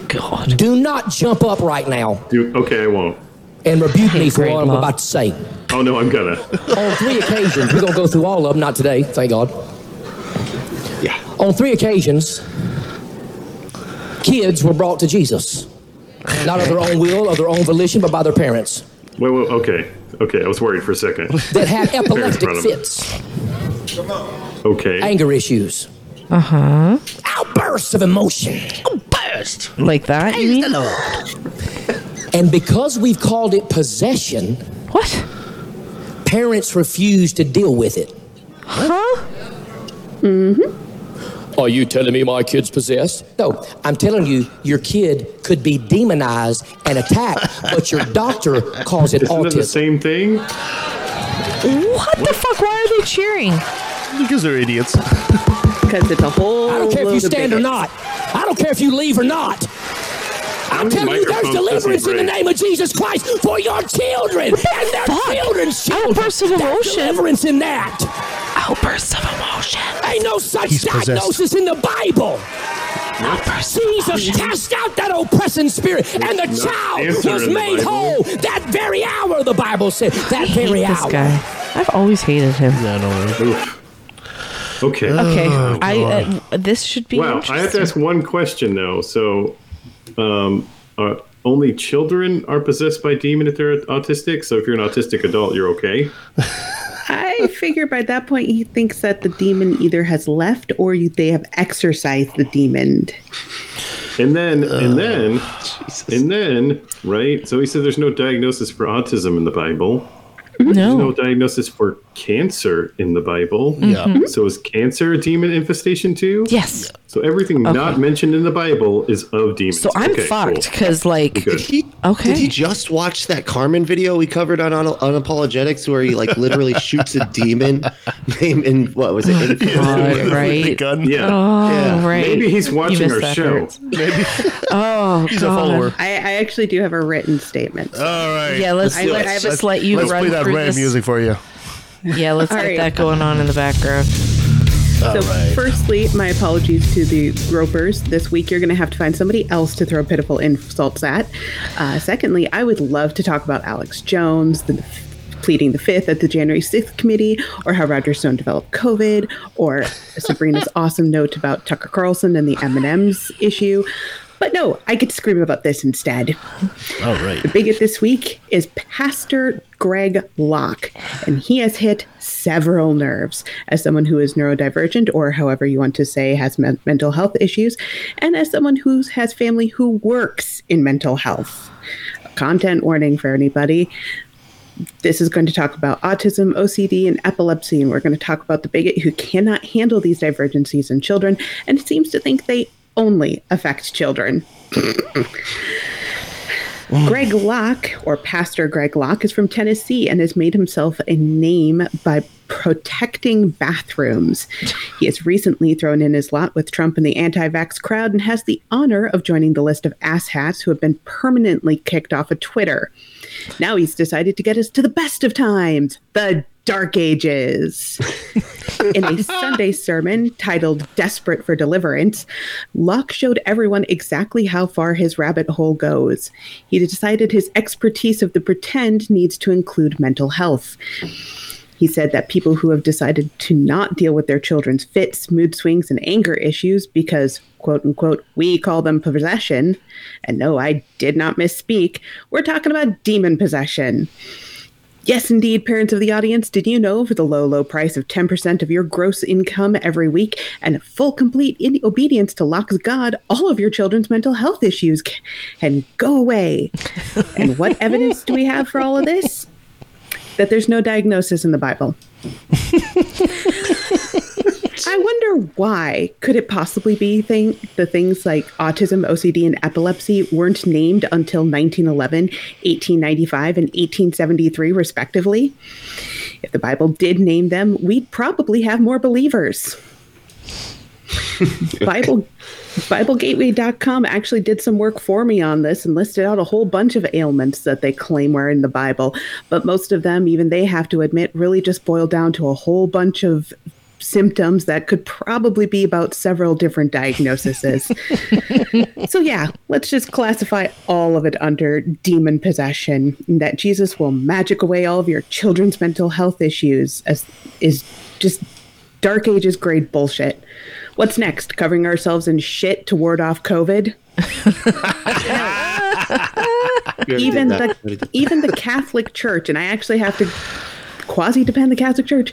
God. do not jump up right now You, okay, I won't. and rebuke me for great what I'm about to say. Oh no, I'm gonna. On three occasions, we're going to go through all of them, not today, thank God. Yeah. On three occasions, kids were brought to Jesus. Not of their own will, of their own volition, but by their parents Wait, wait, okay, okay. I was worried for a second. that had Parents epileptic brought 'em. fits, Okay. anger issues, Uh huh. outbursts of emotion. Outburst. Like that? You mean? And because we've called it possession, What? parents refuse to deal with it. Huh? Are you telling me my kid's possessed? No, I'm telling you, your kid could be demonized and attacked, but your doctor calls it Isn't that the same thing? What the fuck? Why are they cheering? Because they're idiots. Because it's a whole. I don't care if you stand or not. I don't care if you leave or not. I'm many telling you, there's microphones does he deliverance in the name of Jesus Christ for your children and their children's children. Outbursts of There's emotion. deliverance in that. Outbursts of emotion. Ain't no such He's possessed. diagnosis in the Bible. Outbursts. Jesus cast out that oppressing spirit, and the child was made whole that very hour. The Bible said that I very hate this guy. I've always hated him. Yeah, no worries. Oof. Okay. Okay, Oh, I uh, this should be. Wow, I have to ask one question though. So, um, are only children are possessed by demon if they're autistic? So if you're an autistic adult, you're okay. I figure by that point he thinks that the demon either has left or you, they have exorcised the demon. And then, and then, oh, and then, right? So he said there's no diagnosis for autism in the Bible. Mm-hmm. There's no No. diagnosis for cancer in the Bible. Yeah. Mm-hmm. So is cancer a demon infestation too? Yes. So everything not mentioned in the Bible is of demons. So I'm Okay, fucked cool. because like Good. He, Okay. Did he just watch that Carman video we covered on Un- Unapologetics where he like literally shoots a demon named in what was it? In- God, right. gun. Yeah. Oh Yeah. right. Maybe he's watching our show. Hertz. Maybe Oh he's God. a follower. I, I actually do have a written statement. All right. Yeah, let's, I- I let's have just a- let you Let's run play that through this. music for you. Yeah, let's get right. that going on in the background. So, firstly, my apologies to the gropers. This week, you're going to have to find somebody else to throw pitiful insults at. Uh, secondly, I would love to talk about Alex Jones, the pleading the fifth at the January 6th committee, or how Roger Stone developed COVID, or Sabrina's awesome note about Tucker Carlson and the M&M's issue. But no, I get to scream about this instead. All right. The bigot this week is Pastor Greg Locke, and he has hit several nerves as someone who is neurodivergent, or however you want to say, has men- mental health issues, and as someone who has family who works in mental health. Content warning for anybody. This is going to talk about autism, OCD, and epilepsy, and we're going to talk about the bigot who cannot handle these divergencies in children and seems to think they only affect children. Greg Locke, or Pastor Greg Locke, is from Tennessee and has made himself a name by protecting bathrooms. He has recently thrown in his lot with Trump and the anti vax crowd and has the honor of joining the list of asshats who have been permanently kicked off of Twitter. Now he's decided to get us to the best of times, the Dark Ages. In a Sunday sermon titled Desperate for Deliverance, Locke showed everyone exactly how far his rabbit hole goes. He decided his expertise of the pretend needs to include mental health. He said that people who have decided to not deal with their children's fits, mood swings, and anger issues because, quote unquote, we call them possession, and no, I did not misspeak, we're talking about demon possession. Yes, indeed, parents of the audience, did you know for the low, low price of 10% of your gross income every week and full, complete in- obedience to Locke's God, all of your children's mental health issues can go away? and what evidence do we have for all of this? That there's no diagnosis in the Bible. I wonder why. Could it possibly be thing, the things like autism, OCD, and epilepsy weren't named until 1911, 1895, and 1873, respectively? If the Bible did name them, we'd probably have more believers. Bible BibleGateway.com actually did some work for me on this and listed out a whole bunch of ailments that they claim were in the Bible. But most of them, even they have to admit, really just boil down to a whole bunch of symptoms that could probably be about several different diagnoses. so, yeah, let's just classify all of it under demon possession. That Jesus will magic away all of your children's mental health issues as is just dark ages grade bullshit. What's next? Covering ourselves in shit to ward off COVID? even the even the Catholic Church, and I actually have to quasi depend the Catholic Church,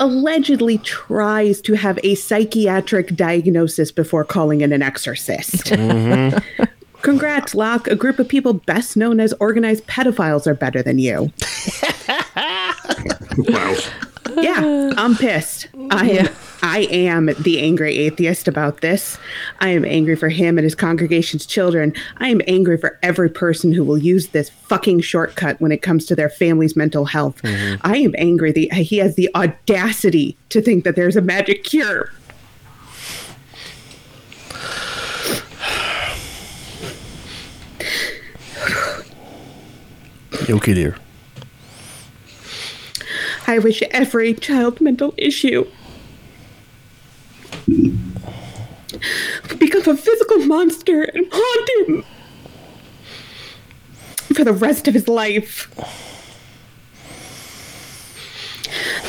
allegedly tries to have a psychiatric diagnosis before calling in an exorcist. Mm-hmm. Congrats, Locke. A group of people best known as organized pedophiles are better than you. wow. Yeah, I'm pissed. I am, I am the angry atheist about this. I am angry for him and his congregation's children. I am angry for every person who will use this fucking shortcut when it comes to their family's mental health. Mm-hmm. I am angry that he has the audacity to think that there's a magic cure. Okay, dear? I wish every child mental issue become a physical monster and haunt him for the rest of his life.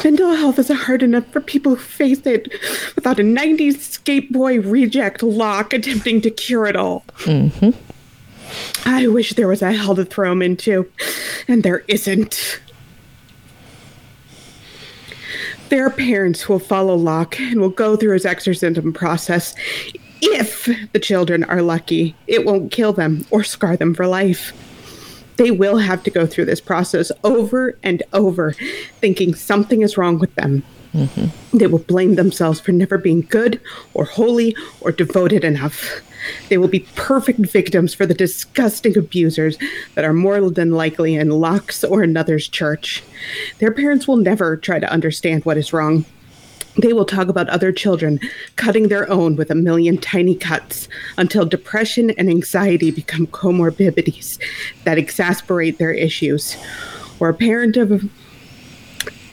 Mental health is hard enough for people who face it without a 90s skate boy reject Locke attempting to cure it all. Mm-hmm. I wish there was a hell to throw him into, and there isn't. There are parents will follow Locke and will go through his exorcism process. If the children are lucky, it won't kill them or scar them for life. They will have to go through this process over and over, thinking something is wrong with them. They will blame themselves for never being good or holy or devoted enough. They will be perfect victims for the disgusting abusers that are more than likely in Locke's or another's church. Their parents will never try to understand what is wrong. They will talk about other children cutting their own with a million tiny cuts until depression and anxiety become comorbidities that exasperate their issues. Or a parent of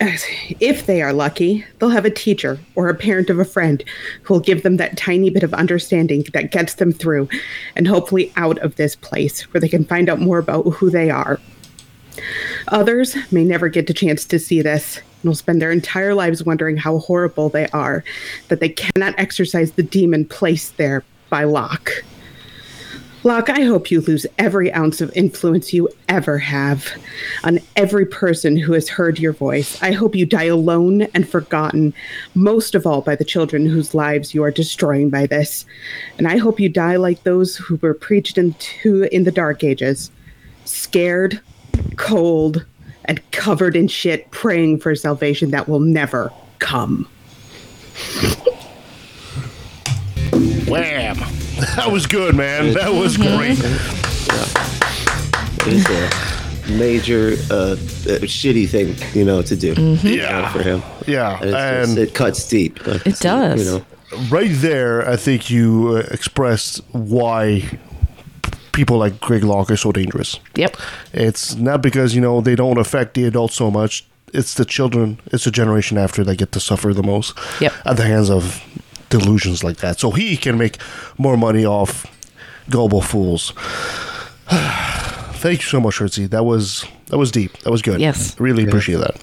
If they are lucky, they'll have a teacher or a parent of a friend who will give them that tiny bit of understanding that gets them through and hopefully out of this place where they can find out more about who they are. Others may never get the chance to see this and will spend their entire lives wondering how horrible they are, that they cannot exorcise the demon placed there by Locke. Locke, I hope you lose every ounce of influence you ever have on every person who has heard your voice. I hope you die alone and forgotten, most of all by the children whose lives you are destroying by this. And I hope you die like those who were preached into in the Dark Ages, scared, cold, and covered in shit, praying for salvation that will never come. Wham! That was good, man. That was great. It's a major uh, uh, shitty thing, you know, to do. Mhm. you for him. Yeah, And it's just- and- it cuts deep. But, You know, Right there, I think you uh, expressed why people like Greg Locke are so dangerous. Yep. It's not because, you know, they don't affect the adults so much. It's the children, it's the generation after that get to suffer the most Yep. at the hands of delusions like that. So he can make more money off gullible fools. Thank you so much, Hertzy. That was that was deep. That was good. Yes. Really appreciate that.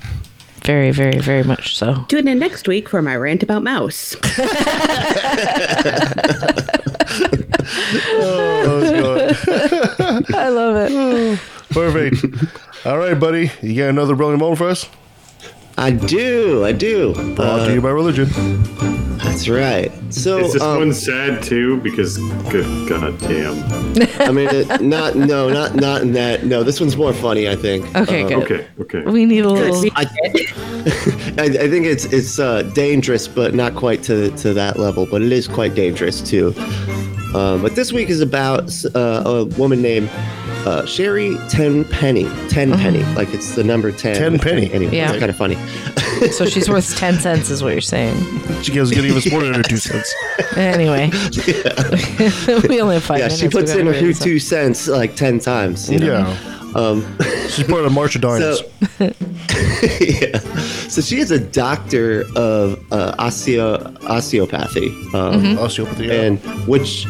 Very, very, very much so. Tune in next week for my rant about Maus. I love it. Perfect. All right, buddy. You got another brilliant moment for us? I do. I do. Brought to you by religion. That's right. So Is this um, one sad too? Because good goddamn. I mean, it, not no, not not in that. No, this one's more funny. I think. Okay, Um, good. Okay, okay. We need a little. I, I, I think it's it's uh, dangerous, but not quite to to that level. But it is quite dangerous too. Um, but this week is about uh, a woman named uh, Sherry Tenpenny. Tenpenny, like it's the number ten. Tenpenny. Anyway, Yeah. it's kind of funny. So she's worth 10 cents, is what you're saying. She gives gonna give us more than her two cents. Anyway. we only have five yeah, minutes. she puts in her hurry two, this two cents like ten times. You know? Yeah. Um, She's part of the March of Dimes. So, yeah. So she is a doctor of uh, osteo- osteopathy. Um, Mhm. Osteopathy, yeah. And which,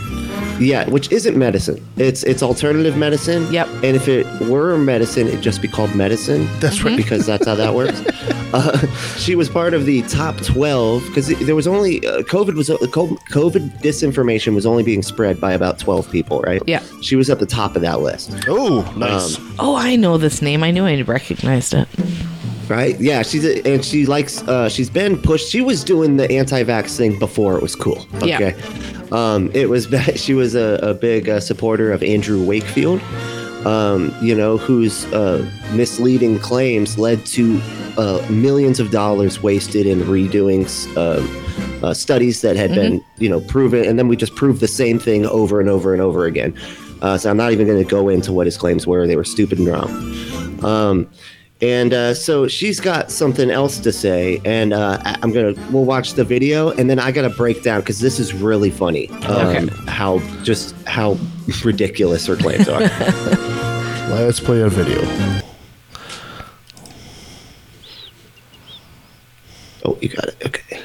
yeah, which isn't medicine. It's it's alternative medicine. Yep. And if it were medicine, it'd just be called medicine. That's right. Because that's how that works. Uh, she was part of the top 12 because there was only uh, COVID was uh, COVID disinformation was only being spread by about 12 people, right? Yeah. She was at the top of that list. Oh, nice. Um, Oh, I know this name. I knew I recognized it. Right? Yeah, she's a, and she likes uh, she's been pushed. She was doing the anti-vax thing before it was cool. Yeah. Okay, um, it was she was a, a big uh, supporter of Andrew Wakefield. Um, you know, whose uh, misleading claims led to uh, millions of dollars wasted in redoing uh, uh, studies that had been, you know, proven, and then we just proved the same thing over and over and over again. Uh, so I'm not even going to go into what his claims were; they were stupid and wrong. Um, and uh, so she's got something else to say, and uh, I- I'm gonna we'll watch the video, and then I gotta break down because this is really funny. Um, How just how ridiculous her claims are. Let's play a video. oh, you got it. Okay.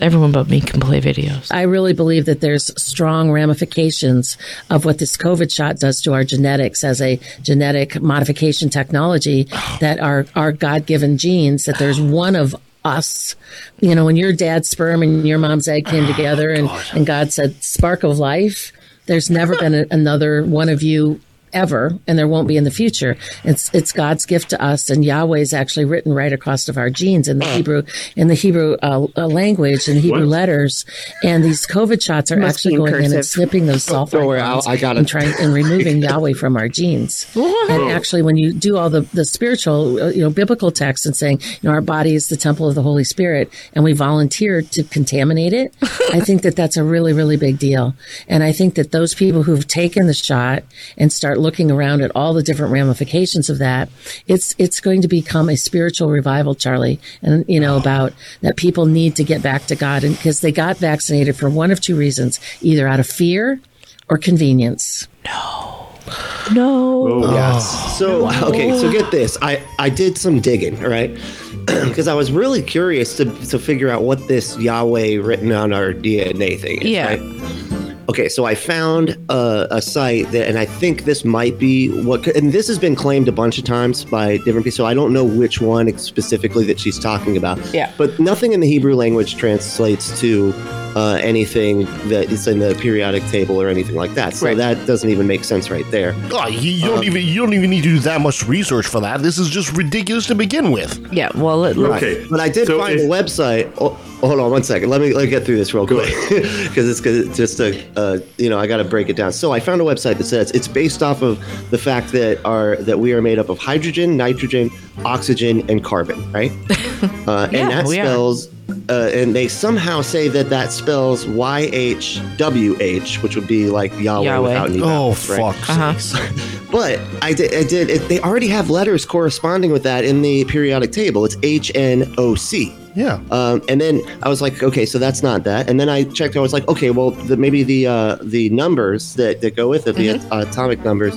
Everyone but me can play videos. I really believe that there's strong ramifications of what this COVID shot does to our genetics as a genetic modification technology that our, our God given genes, that there's one of us. You know, when your dad's sperm and your mom's egg came together and, and God said, spark of life, there's never been a, another one of you ever, and there won't be in the future. It's it's God's gift to us, and Yahweh is actually written right across of our genes in the Hebrew in the Hebrew uh, uh, language and Hebrew What? letters. And these COVID shots are Must actually going in and snipping those Don't sulfide worry, I got it. and trying and removing Yahweh from our genes. And actually, when you do all the the spiritual, uh, you know, biblical texts and saying, you know, our body is the temple of the Holy Spirit, and we volunteer to contaminate it, I think that that's a really really big deal. And I think that those people who've taken the shot and start looking around at all the different ramifications of that, it's it's going to become a spiritual revival, Charlie. And you know about that people need to get back to God, and because they got vaccinated for one of two reasons: either out of fear or convenience. No. No. Oh. Yes. So okay, so get this. I I did some digging, all right? Because I was really curious to to figure out what this Yahweh written on our DNA thing is. Yeah. Right? Okay, so I found a, a site that, and I think this might be what, and this has been claimed a bunch of times by different people. So I don't know which one specifically that she's talking about. Yeah. But nothing in the Hebrew language translates to uh, anything that is in the periodic table or anything like that. So that doesn't even make sense right there. Oh, you, you don't Um, even you don't even need to do that much research for that. This is just ridiculous to begin with. Yeah, well, it looks. Right. But I did so find a website. Oh, hold on one second. Let me let me get through this real quick because it's 'cause it's just a uh, you know I got to break it down. So I found a website that says it's based off of the fact that our that we are made up of hydrogen, nitrogen, oxygen, and carbon, right? Uh, Yeah, and that spells. are. Spells. Uh, and they somehow say that that spells Y H W H, which would be like Yahweh, Yahweh. without any Oh vowels, right? fuck! Uh-huh. sakes. But I did. I did. It, they already have letters corresponding with that in the periodic table. It's H N O C. Yeah. Um, and then I was like, okay, so that's not that. And then I checked. I was like, okay, well, the, maybe the uh, the numbers that, that go with it, the Mm-hmm. atomic numbers,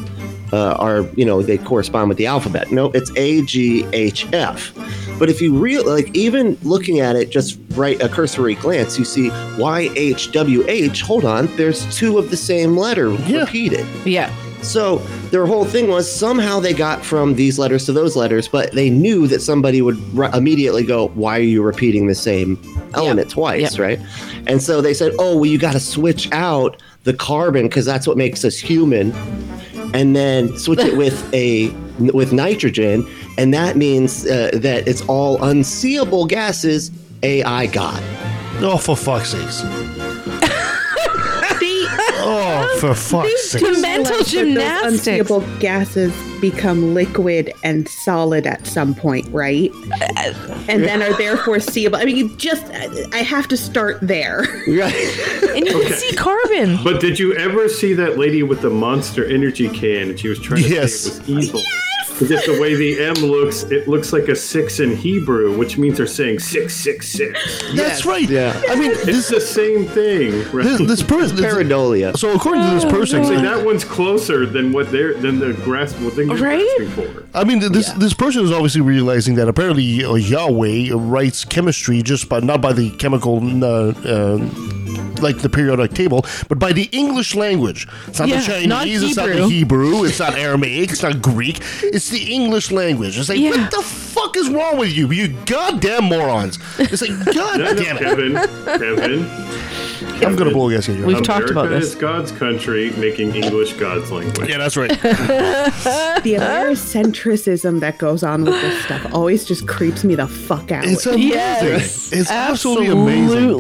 uh, are you know they correspond with the alphabet. No, it's A G H F. But if you real like even looking at it, just right a cursory glance, you see Y H W H. Hold on, there's two of the same letter repeated. Yeah. So their whole thing was somehow they got from these letters to those letters, but they knew that somebody would r- immediately go, "Why are you repeating the same element twice?" Yep. Right? And so they said, "Oh, well, you got to switch out the carbon because that's what makes us human, and then switch it with a with nitrogen, and that means uh, that it's all unseeable gases." AI God. Oh, for fuck's sakes! See, for fuck's The sake! mental gymnastics. unseeable gases become liquid and solid at some point, right? And then are therefore seeable. I mean, you just, I have to start there. Right. And you can see carbon. But did you ever see that lady with the monster energy can and she was trying to Yes. say it was evil? Because the way the M looks, it looks like a six in Hebrew, which means they're saying six six six. That's right. Yeah. I mean, It's this the same thing, right? this, this person. Pareidolia. So according to this person, See, that one's closer than what they're than the grasp what they're Right? grasping for. I mean, this this person is obviously realizing that apparently uh, Yahweh writes chemistry just by not by the chemical, uh, uh, like the periodic table, but by the English language. It's not Yeah, the Chinese. not it's not the Hebrew. Hebrew. It's not Aramaic. It's not Greek. It's the English language. It's like, Yeah. what the fuck is wrong with you? You goddamn morons! It's like, god No, no, damn it! Kevin, Kevin. I'm gonna blow a gasket. We've talked about America this. is God's country, making English God's language. Yeah, that's right. The Americentrism that goes on with this stuff always just creeps me the fuck out. It's amazing. Yes. It's absolutely amazing.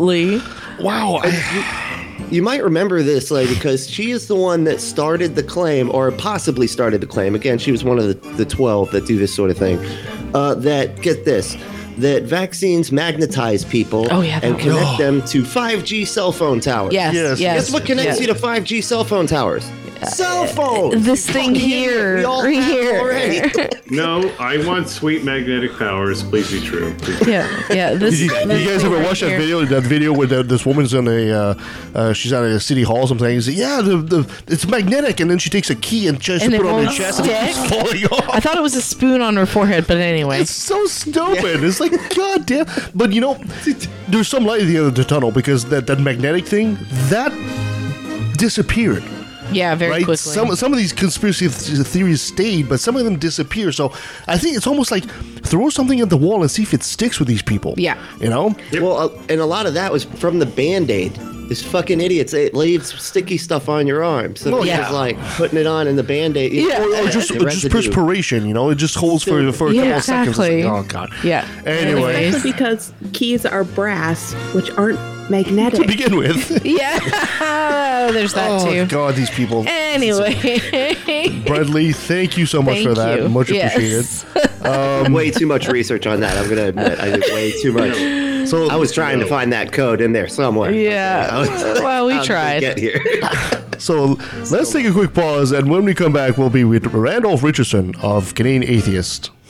Absolutely. Wow. I- You might remember this lady because she is the one that started the claim, or possibly started the claim. Again, she was one of the, the 12 that do this sort of thing. Uh, that, get this, that vaccines magnetize people Oh, yeah, and connect one. them to 5G cell phone towers. Yes. Yes. Yes. Guess what connects yes. you to 5G cell phone towers? Cell phone. This thing here. We all right have here. already. No, I want sweet magnetic powers. Please be true. Yeah. Yeah. This, Did you, this you guys ever right watch that here. video? That video where the, this woman's in a, uh, uh, she's at a city hall or something. He's like, yeah, the, the it's magnetic, and then she takes a key and tries And to put it on her won't chest, and it's falling off. I thought it was a spoon on her forehead, but anyway. It's so stupid. It's like, god damn. But you know, there's some light at the end of the tunnel because that, that magnetic thing that disappeared. Yeah, very right? quickly. Some some of these conspiracy th- theories stayed, but some of them disappear. So I think it's almost like throw something at the wall and see if it sticks with these people. Yeah. you know. Well, uh, and a lot of that was from the Band Aid. These fucking idiots, it leaves sticky stuff on your arm. So Well, it's yeah. like putting it on in the Band Aid. Yeah. Or, or just or just perspiration, you know, it just holds for for a Yeah, couple of seconds. Like, oh god. Yeah. Anyway, Especially because keys are brass, which aren't magnetic. to begin with. Yeah. oh, There's that oh too. god, these people. Anyway. Bradley, thank you so much Thank for that. you. Much Yes. appreciated. Um, way too much research on that. I'm gonna admit, I did way too much. So I was trying to find that code in there somewhere. Yeah. I was- Well, we how tried. Get here. So let's take a quick pause, and when we come back, we'll be with Randolph Richardson of Canadian Atheist.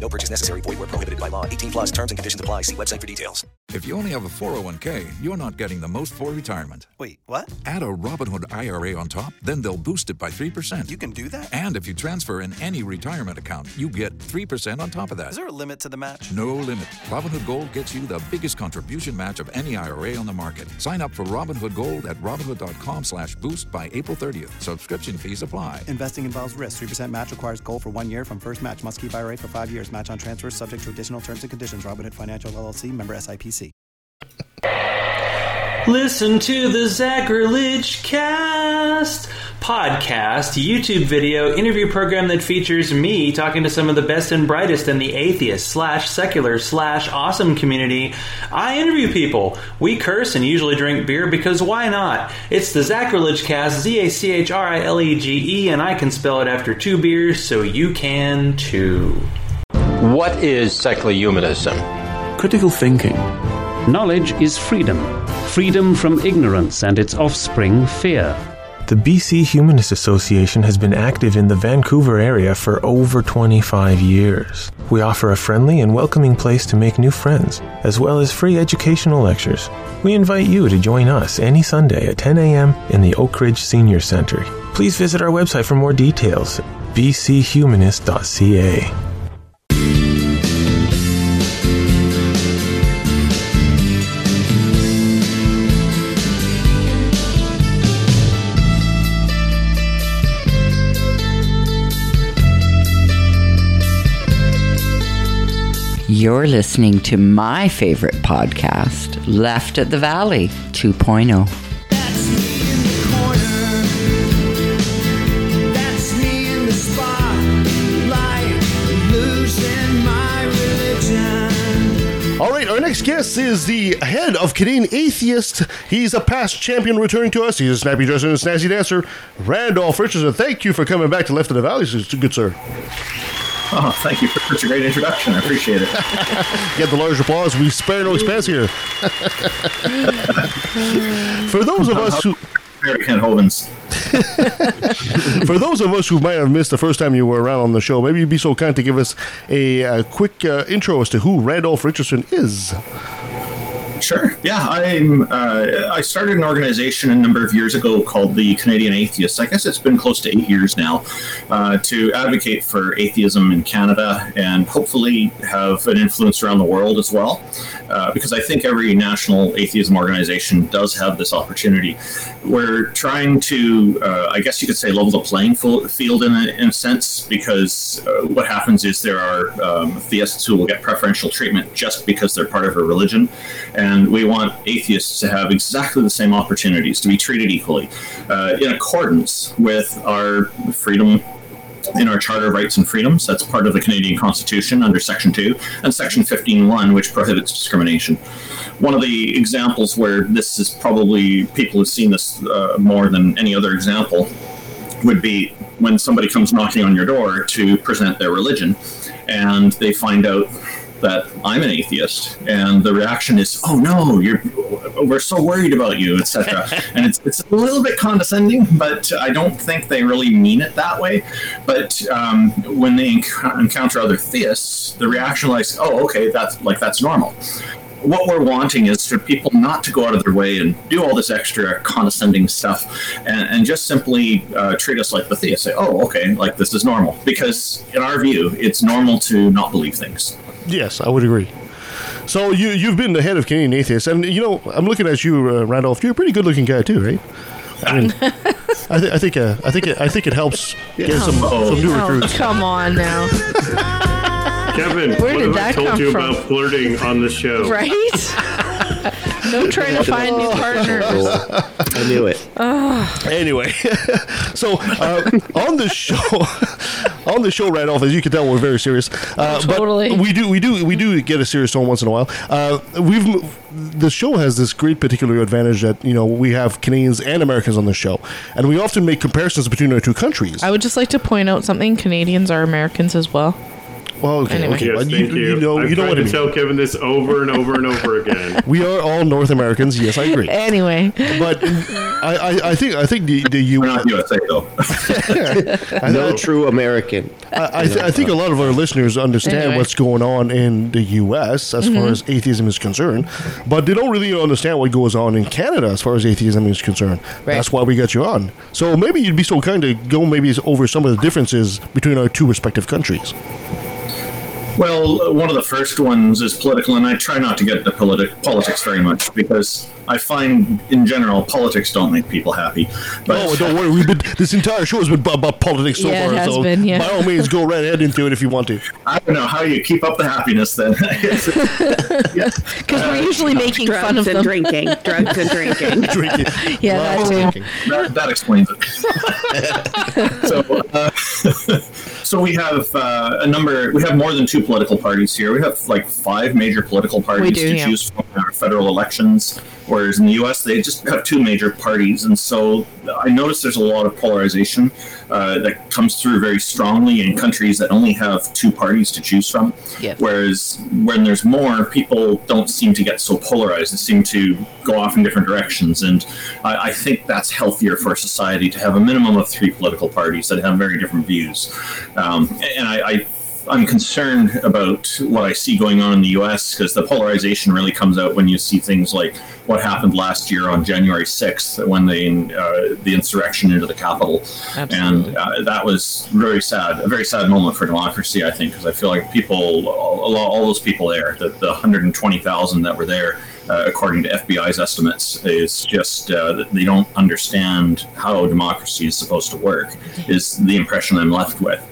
No purchase necessary. Void where prohibited by law. 18 plus terms and conditions apply. See website for details. If you only have a 401k, you're not getting the most for retirement. Wait, what? Add a Robinhood IRA on top, then they'll boost it by 3%. You can do that? And if you transfer in any retirement account, you get 3% on top of that. Is there a limit to the match? No limit. Robinhood Gold gets you the biggest contribution match of any IRA on the market. Sign up for Robinhood Gold at Robinhood.com slash boost by April 30th. Subscription fees apply. Investing involves risk. 3% match requires gold for one year from first match. Must keep IRA for five years. Match on transfers subject to additional terms and conditions. Robinhood Financial LLC member SIPC. Listen to the Zachrilege Cast podcast, YouTube video interview program that features me talking to some of the best and brightest in the atheist slash secular slash awesome community. I interview people. We curse and usually drink beer because why not? It's the Zachrilege Cast, Z A C H R I L E G E, and I can spell it after two beers, so you can too. What is secular humanism? Critical thinking. Knowledge is freedom. Freedom from ignorance and its offspring, fear. The BC Humanist Association has been active in the Vancouver area for over 25 years. We offer a friendly and welcoming place to make new friends, as well as free educational lectures. We invite you to join us any Sunday at 10 a.m. in the Oak Ridge Senior Center. Please visit our website for more details bchumanist.ca. You're listening to my favorite podcast, Left at the Valley oh. 2.0. That's me in the spotlight, losing my religion. All right, our next guest is the head of Canadian Atheist. He's a past champion returning to us. He's a snappy dresser and a snazzy dancer. Randolph Richardson, thank you for coming back to Left of the Valley, good sir. Oh, thank you for such a great introduction. I appreciate it. Get the large applause. We spare no expense here. for those of us who. Ken. For those of us who might have missed the first time you were around on the show, maybe you'd be so kind to give us a, a quick uh, intro as to who Randolph Richardson is. Sure. Yeah, I'm. Uh, I started an organization a number of years ago called the Canadian Atheists. I guess it's been close to eight years now uh, to advocate for atheism in Canada and hopefully have an influence around the world as well. Uh, because I think every national atheism organization does have this opportunity. We're trying to, uh, I guess you could say, level the playing field in a, in a sense, because uh, what happens is there are um, theists who will get preferential treatment just because they're part of a religion. And we want atheists to have exactly the same opportunities, to be treated equally, uh, in accordance with our freedom in our Charter of Rights and Freedoms. That's part of the Canadian Constitution under Section 2, and Section 15.1, which prohibits discrimination. One of the examples where this is probably, people have seen this uh, more than any other example, would be when somebody comes knocking on your door to present their religion, and they find out that I'm an atheist, and the reaction is, "Oh no, you're we're so worried about you, etc." and it's it's a little bit condescending, but I don't think they really mean it that way. But um, when they enc- encounter other theists, the reaction is, "Oh, okay, that's like that's normal." What we're wanting is for people not to go out of their way and do all this extra condescending stuff, and, and just simply uh, treat us like the theists. Say, "Oh, okay, like this is normal," because in our view, it's normal to not believe things. Yes, I would agree. So you you've been the head of Canadian Atheists, and you know I'm looking at you, uh, Randolph. You're a pretty good looking guy too, right? I mean, I, th- I think uh, I think it, I think it helps get some, some new Oh, recruits. come on now. Kevin, Where what did have I that told come you from? about flirting on the show? Right? no trying to find new partners. I knew it. Anyway, so uh, on the show, on the show, right off, as you can tell, we're very serious. Uh, Totally. But we do, we do, we do get a serious tone once in a while. Uh, we've the show has this great particular advantage that you know we have Canadians and Americans on the show, and we often make comparisons between our two countries. I would just like to point out something. Canadians are Americans as well. Well, okay, Anyway. okay. Yes, well, thank you. you, know, I've you know tried what I to mean. tell Kevin this over and over and over again. We are all North Americans. Yes, I agree. Anyway, But I, I, I think I think the the U. We're not USA though. No true American. I, I, th- I think a lot of our listeners understand Anyway. what's going on in the U.S. as far mm-hmm. as atheism is concerned, but they don't really understand what goes on in Canada as far as atheism is concerned. That's why we got you on. So maybe you'd be so kind to go maybe over some of the differences between our two respective countries. Well, one of the first ones is political, and I try not to get into politi- politics very much because I find, in general, politics don't make people happy. But oh, don't worry. We've been this entire show has been about, about politics so Yeah, it far. has so been, yeah. by all means, go right ahead into it if you want to. I don't know how you keep up the happiness then. because we're usually making drugs fun of and them. drinking, drugs and drinking. Drinking. Yeah, that too. that, that explains it. so, uh, so we have uh, a number. We have more than two political parties here. We have like five major political parties do, to yeah. choose from in our federal elections. Whereas in the U.S., they just have two major parties, and so I notice there's a lot of polarization uh, that comes through very strongly in countries that only have two parties to choose from. Yep. Whereas when there's more, people don't seem to get so polarized. They seem to go off in different directions. And I, I think that's healthier for society to have a minimum of three political parties that have very different views. Um, and I, I I'm concerned about what I see going on in the U.S. because the polarization really comes out when you see things like what happened last year on January 6th when they uh, the insurrection into the Capitol, and uh, that was very sad, a very sad moment for democracy. I think because I feel like people, all, all those people there, the, the 120,000 that were there. Uh, according to FBI's estimates, is just uh, that they don't understand how democracy is supposed to work. Is the impression I'm left with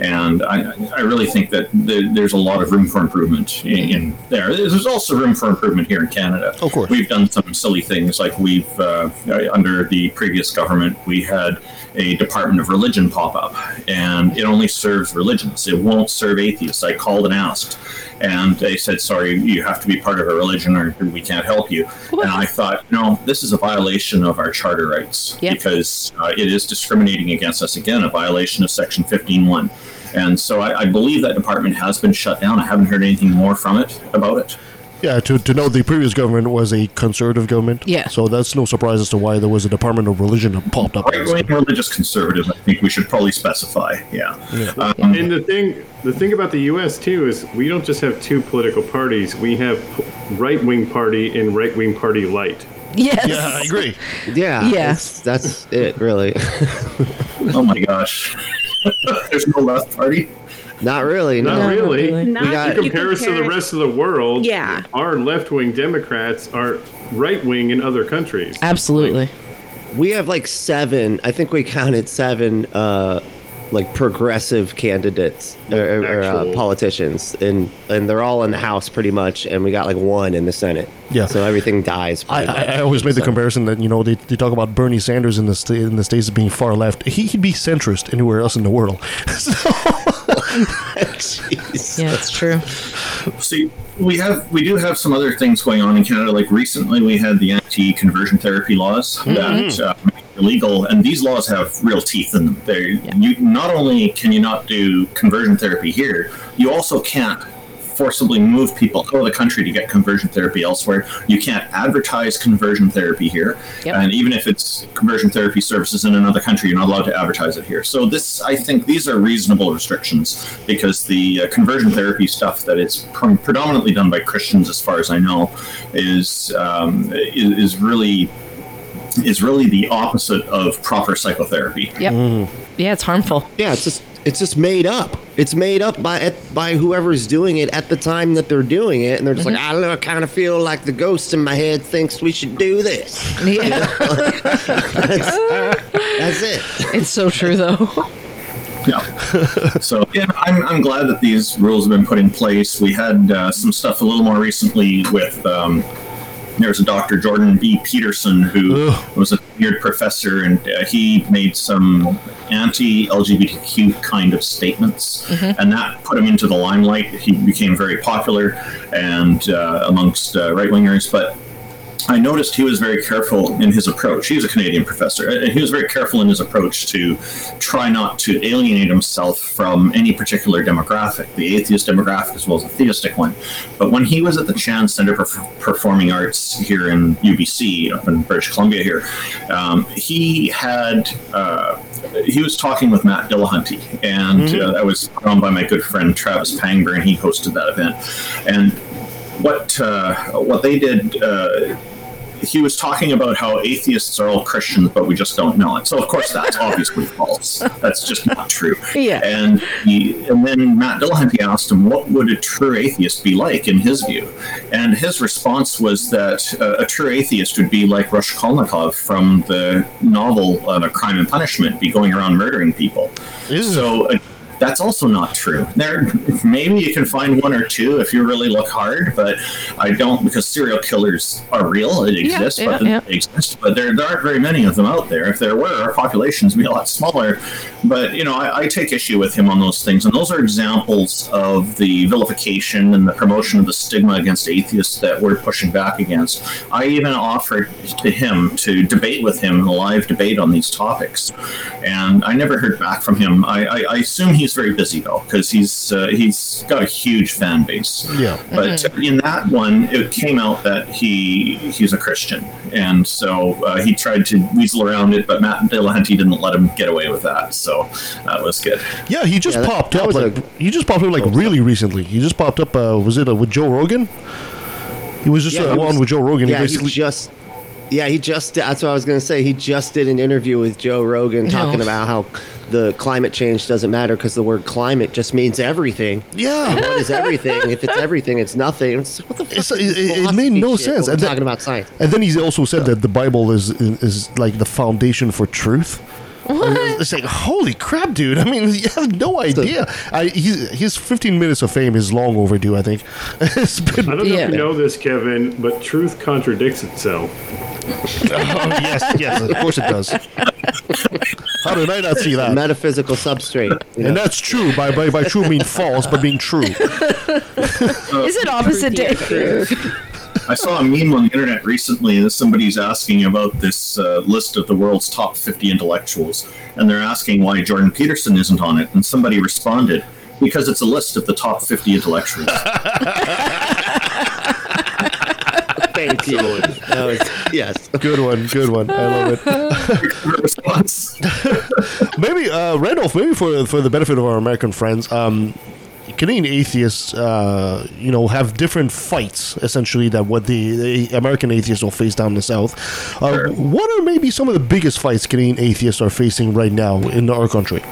and I, I really think that the, there's a lot of room for improvement in, in there. There's also room for improvement here in Canada. Of course, we've done some silly things like we've uh, under the previous government we had a Department of Religion pop up, and it only serves religions. It won't serve atheists. I called and asked, and they said, "Sorry, you have to be part of a religion, or we can't help you." And I thought, no, this is a violation of our charter rights Yep. because uh, it is discriminating against us again, a violation of Section 15.1. And so I, I believe that department has been shut down. I haven't heard anything more from it about it. Yeah, to, to know the previous government was a conservative government. Yeah. So that's no surprise as to why there was a Department of Religion that popped up. Right wing religious conservative, I think we should probably specify. Yeah. Um, and the thing, the thing about the U.S. too is we don't just have two political parties. We have right wing party and right wing party light. Yes. Yeah, I agree. Yeah. Yeah. That's, that's it, really. oh my gosh. There's no left party. Not really. Not no. really. We got in comparison to the rest of the world, Yeah. our left wing Democrats are right wing in other countries. Absolutely. We have like seven. I think we counted seven, uh, like progressive candidates or, or, or, uh, politicians, and and they're all in the House pretty much, and we got like one in the Senate. Yeah. So everything dies. I, I. I always made the comparison that you know they, they talk about Bernie Sanders in the sta- in the states as being far left. He, he'd be centrist anywhere else in the world. Yeah, it's true. See, we have we do have some other things going on in Canada. Like recently, we had the anti-conversion therapy laws that uh, make it illegal, and these laws have real teeth in them. They you not only can you not do conversion therapy here, you also can't forcibly move people out of the country to get conversion therapy elsewhere. You can't advertise conversion therapy here, and even if it's conversion therapy services in another country, you're not allowed to advertise it here. So this, I think, these are reasonable restrictions because the uh, conversion therapy stuff that is pre- predominantly done by Christians, as far as I know, is um, is, is really is really the opposite of proper psychotherapy. Yep. Yeah, it's harmful. Yeah, it's just it's just made up. It's made up by at, by whoever's doing it at the time that they're doing it, and they're just like, I don't know, I kind of feel like the ghost in my head thinks we should do this. Yeah. that's, that's it. It's so true, though. Yeah. so yeah, I'm, I'm glad that these rules have been put in place. We had uh, some stuff a little more recently with. Um, there's a Dr. Jordan B. Peterson who was a tenured professor, and uh, he made some anti-LGBTQ kind of statements, Mhm. and that put him into the limelight. He became very popular and uh, amongst uh, right wingers, but I noticed he was very careful in his approach. He was a Canadian professor, and he was very careful in his approach to try not to alienate himself from any particular demographic, the atheist demographic as well as the theistic one. But when he was at the Chan Center for Performing Arts here in UBC, up in British Columbia here, um, he had. Uh, he was talking with Matt Dillahunty, and Mhm. uh, that was put on by my good friend Travis Pangburn. and He hosted that event, and what uh, what they did. Uh, he was talking about how atheists are all Christians, but we just don't know it. So, of course, that's obviously false. That's just not true. Yeah. And he, and then Matt Dillahunty asked him, "What would a true atheist be like in his view?" And his response was that uh, a true atheist would be like Rush Raskolnikov from the novel uh, "Crime and Punishment," be going around murdering people. So. Uh, that's also not true. There, maybe you can find one or two if you really look hard, but I don't because serial killers are real. It Yeah, exists, yeah, but yeah. they exist, but there, there aren't very many of them out there. If there were, our populations would be a lot smaller. But you know, I, I take issue with him on those things, and those are examples of the vilification and the promotion of the stigma against atheists that we're pushing back against. I even offered to him to debate with him in a live debate on these topics, and I never heard back from him. I, I, I assume he's very busy though, because he's uh, he's got a huge fan base. Yeah. But in that one, it came out that he he's a Christian, and so uh, he tried to weasel around it, but Matt Dillahunty didn't let him get away with that. So that was good. Yeah, he just Yeah, that- popped that up. was Like, he just popped up like really recently. He just popped up. Uh, was it uh, with Joe Rogan? He was just Yeah, uh, he on with Joe Rogan. Yeah, he he just. Yeah, he just. That's what I was going to say. He just did an interview with Joe Rogan No. talking about how the climate change doesn't matter because the word climate just means everything. Yeah. And what is everything? if it's everything, it's nothing. It's, what the fuck It's- is it, this it- it made no shit sense. when And we're then- talking about science. And then he also said that the Bible is is like the foundation for truth. What? It's like holy crap, dude! I mean, you have no idea. I, he, his 15 minutes of fame is long overdue. I think. it's been, I don't know if you know this, Kevin, but truth contradicts itself. oh, yes, yes, of course it does. How did I not see that? Metaphysical substrate. you And that's true. By, by by true mean false, but being true. Is it opposite day? I saw a meme on the internet recently that somebody's asking about this uh, list of the world's top 50 intellectuals, and they're asking why Jordan Peterson isn't on it, and somebody responded, because it's a list of the top 50 intellectuals. Thank you. That was, yes. Good one. Good one. I love it. maybe uh, Randolph. Maybe for for the benefit of our American friends. Um, Canadian atheists, uh, you know, have different fights essentially that what the, the American atheists will face down in the South. Uh, What are maybe some of the biggest fights Canadian atheists are facing right now in our country?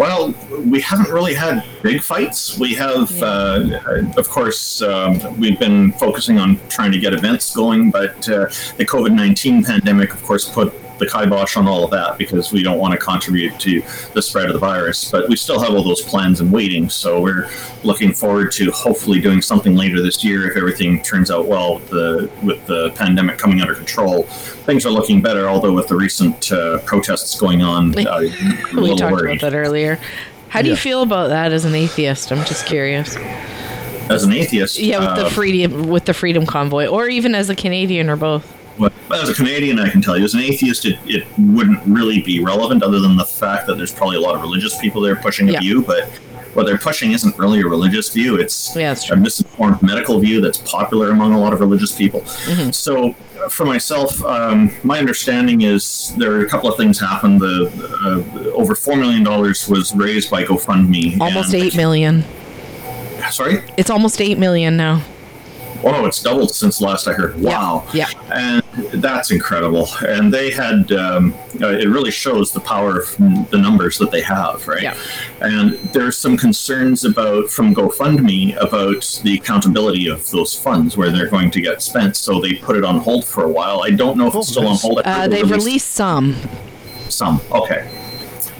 Well, we haven't really had big fights. We have, uh, of course, um, we've been focusing on trying to get events going, but uh, the COVID 19 pandemic, of course, put the kibosh on all of that because we don't want to contribute to the spread of the virus. But we still have all those plans in waiting. So we're looking forward to hopefully doing something later this year if everything turns out well with the, with the pandemic coming under control. Things are looking better, although with the recent uh, protests going on, uh, I'm a we little talked worried. about that earlier. How do you feel about that as an atheist? I'm just curious. As an atheist, Yeah, with uh, the freedom with the freedom convoy, or even as a Canadian, or both. As a Canadian, I can tell you, as an atheist, it, it wouldn't really be relevant other than the fact that there's probably a lot of religious people there pushing a Yeah. view, but what they're pushing isn't really a religious view. It's Yeah, a misinformed medical view that's popular among a lot of religious people. Mhm. So, uh, for myself, um, my understanding is there are a couple of things happened. The uh, over $4 million was raised by GoFundMe. Almost and- eight million. Sorry? It's almost eight million now. Oh, it's doubled since last I heard. Wow. Yeah. And that's incredible. And they had, um, uh, it really shows the power of the numbers that they have, right? Yeah. And there's some concerns about, from GoFundMe, about the accountability of those funds, where they're going to get spent. So they put it on hold for a while. I don't know if it's still on hold. Uh, they they've released released some. some. Okay.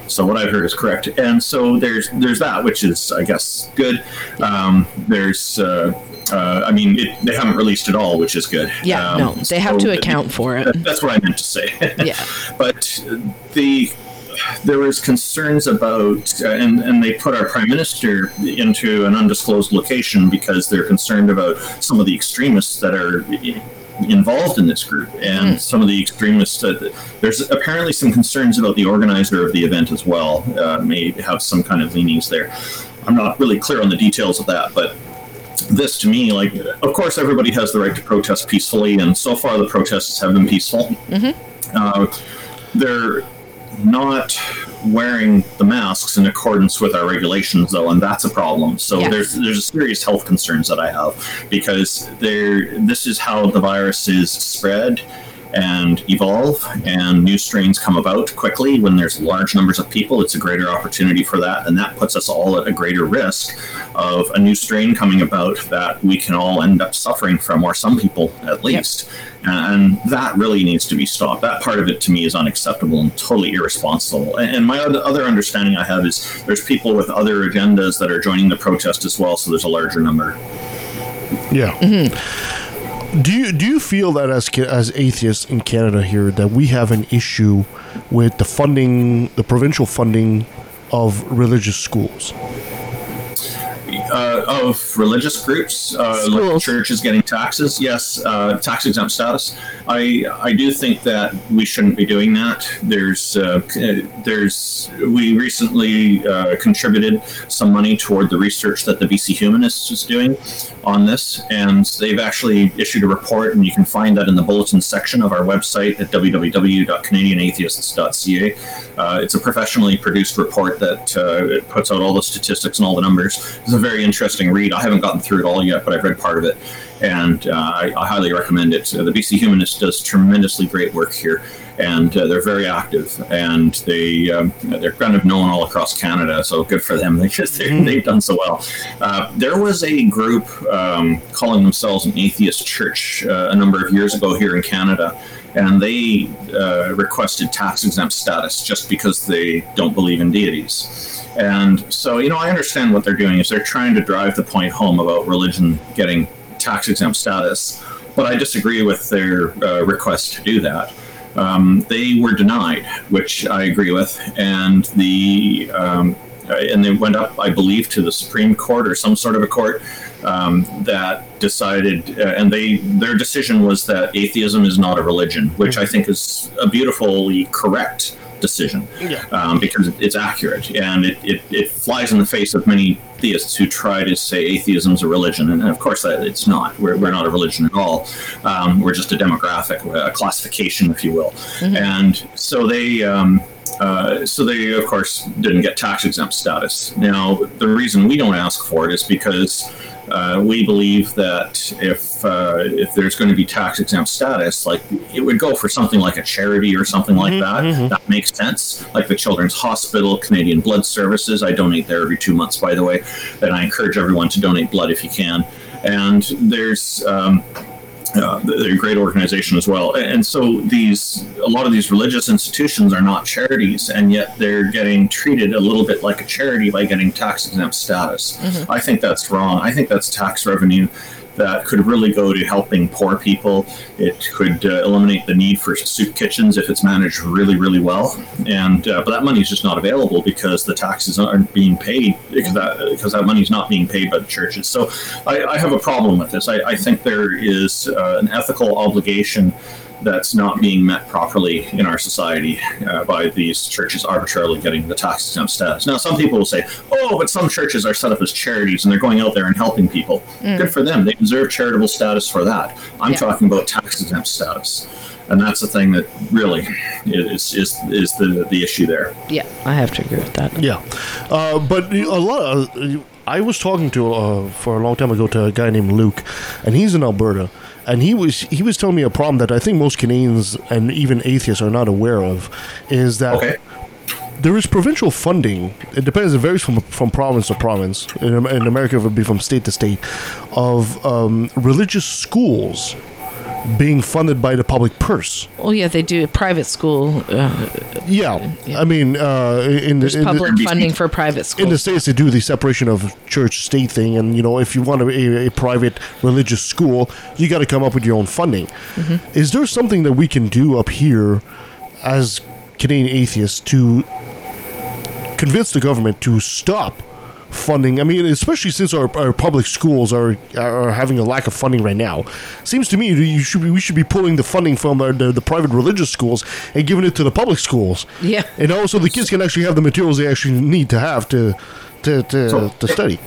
So what I've heard is correct, and so there's there's that, which is I guess good. Um, there's uh, uh, I mean it, they haven't released it all, which is good. Yeah, Um, no, they have so to account for it. that- That's what I meant to say. Yeah. but the there was concerns about, uh, and and they put our prime minister into an undisclosed location because they're concerned about some of the extremists that are involved in this group, and some of the extremists. Uh, there's apparently some concerns about the organizer of the event as well. Uh, may have some kind of leanings there. I'm not really clear on the details of that, but this to me, like, of course, everybody has the right to protest peacefully, and so far the protests have been peaceful. Uh, they're not wearing the masks in accordance with our regulations, though, and that's a problem. So Yes. there's there's serious health concerns that I have because there this is how the virus is spread and evolve and new strains come about quickly. When there's large numbers of people it's a greater opportunity for that and that puts us all at a greater risk of a new strain coming about that we can all end up suffering from or some people at least. And that really needs to be stopped. That part of it to me is unacceptable and totally irresponsible. And and my other other understanding i have is there's people with other agendas that are joining the protest as well so there's a larger number. Yeah. Mm-hmm. Do you do you feel that as as atheists in Canada here that we have an issue with the funding, the provincial funding of religious schools? Uh, of religious groups, uh, like churches getting taxes. Yes, uh, tax exempt status. I I do think that we shouldn't be doing that. There's uh, there's we recently uh, contributed some money toward the research that the BC Humanists is doing on this, and they've actually issued a report, and you can find that in the bulletin section of our website at www.canadianatheists.ca. Uh, it's a professionally produced report that uh, it puts out all the statistics and all the numbers. It's a very interesting read. I haven't gotten through it all yet, but I've read part of it, and uh, I, I highly recommend it. Uh, the BC Humanist does tremendously great work here, and uh, they're very active, and they um, they're kind of known all across Canada. So good for them. Just they, they've done so well. Uh, there was a group um, calling themselves an atheist church uh, a number of years ago here in Canada. And they uh, requested tax exempt status just because they don't believe in deities. And so, you know, I understand what they're doing is they're trying to drive the point home about religion getting tax exempt status, but I disagree with their uh, request to do that. Um, they were denied, which I agree with, and the um, uh, and they went up, I believe, to the Supreme Court or some sort of a court um, that decided, uh, and they their decision was that atheism is not a religion, which I think is a beautifully correct decision Yeah. um, because it's accurate and it, it, it flies in the face of many theists who try to say atheism is a religion. And of course, that it's not. We're, we're not a religion at all. Um, we're just a demographic, a classification, if you will. And so they. Um, uh, so they, of course, didn't get tax exempt status. Now, the reason we don't ask for it is because uh, we believe that if uh, if there's going to be tax exempt status, like it would go for something like a charity or something like that. That makes sense. Like the Children's Hospital, Canadian Blood Services. I donate there every two months, by the way, and I encourage everyone to donate blood if you can. And there's um, uh, they're a great organization as well. And so these a lot of these religious institutions are not charities, and yet they're getting treated a little bit like a charity by getting tax exempt status. Mhm. I think that's wrong. I think that's tax revenue that could really go to helping poor people. It could uh, eliminate the need for soup kitchens if it's managed really, really well. And uh, but that money is just not available because the taxes aren't being paid because that because that money is not being paid by the churches. So I, I have a problem with this. I, I think there is uh, an ethical obligation that's not being met properly in our society uh, by these churches arbitrarily getting the tax exempt status. Now, some people will say, "Oh, but some churches are set up as charities and they're going out there and helping people. Mm. Good for them. They deserve charitable status for that." I'm Yeah. talking about tax exempt status, and that's the thing that really is is is the the issue there. Yeah, I have to agree with that. Yeah, uh, but a lot. Of, I was talking to uh, for a long time ago to a guy named Luke, and he's in Alberta, and he was he was telling me a problem that I think most Canadians and even atheists are not aware of, is that there is provincial funding. It depends. It varies from from province to province. In, in America, it would be from state to state of um, religious schools being funded by the public purse. Well, yeah, they do private school. Uh, Yeah, I mean, uh, in there's the, in public the, funding for private schools. in the states they do the separation of church state thing, and you know, if you want a, a, a private religious school, you got to come up with your own funding. Mhm. Is there something that we can do up here as Canadian atheists to convince the government to stop funding? I mean, especially since our, our public schools are are having a lack of funding right now. Seems to me you should be, we should be pulling the funding from our, the, the private religious schools and giving it to the public schools. Yeah. And also the kids can actually have the materials they actually need to have to to to, So- to study.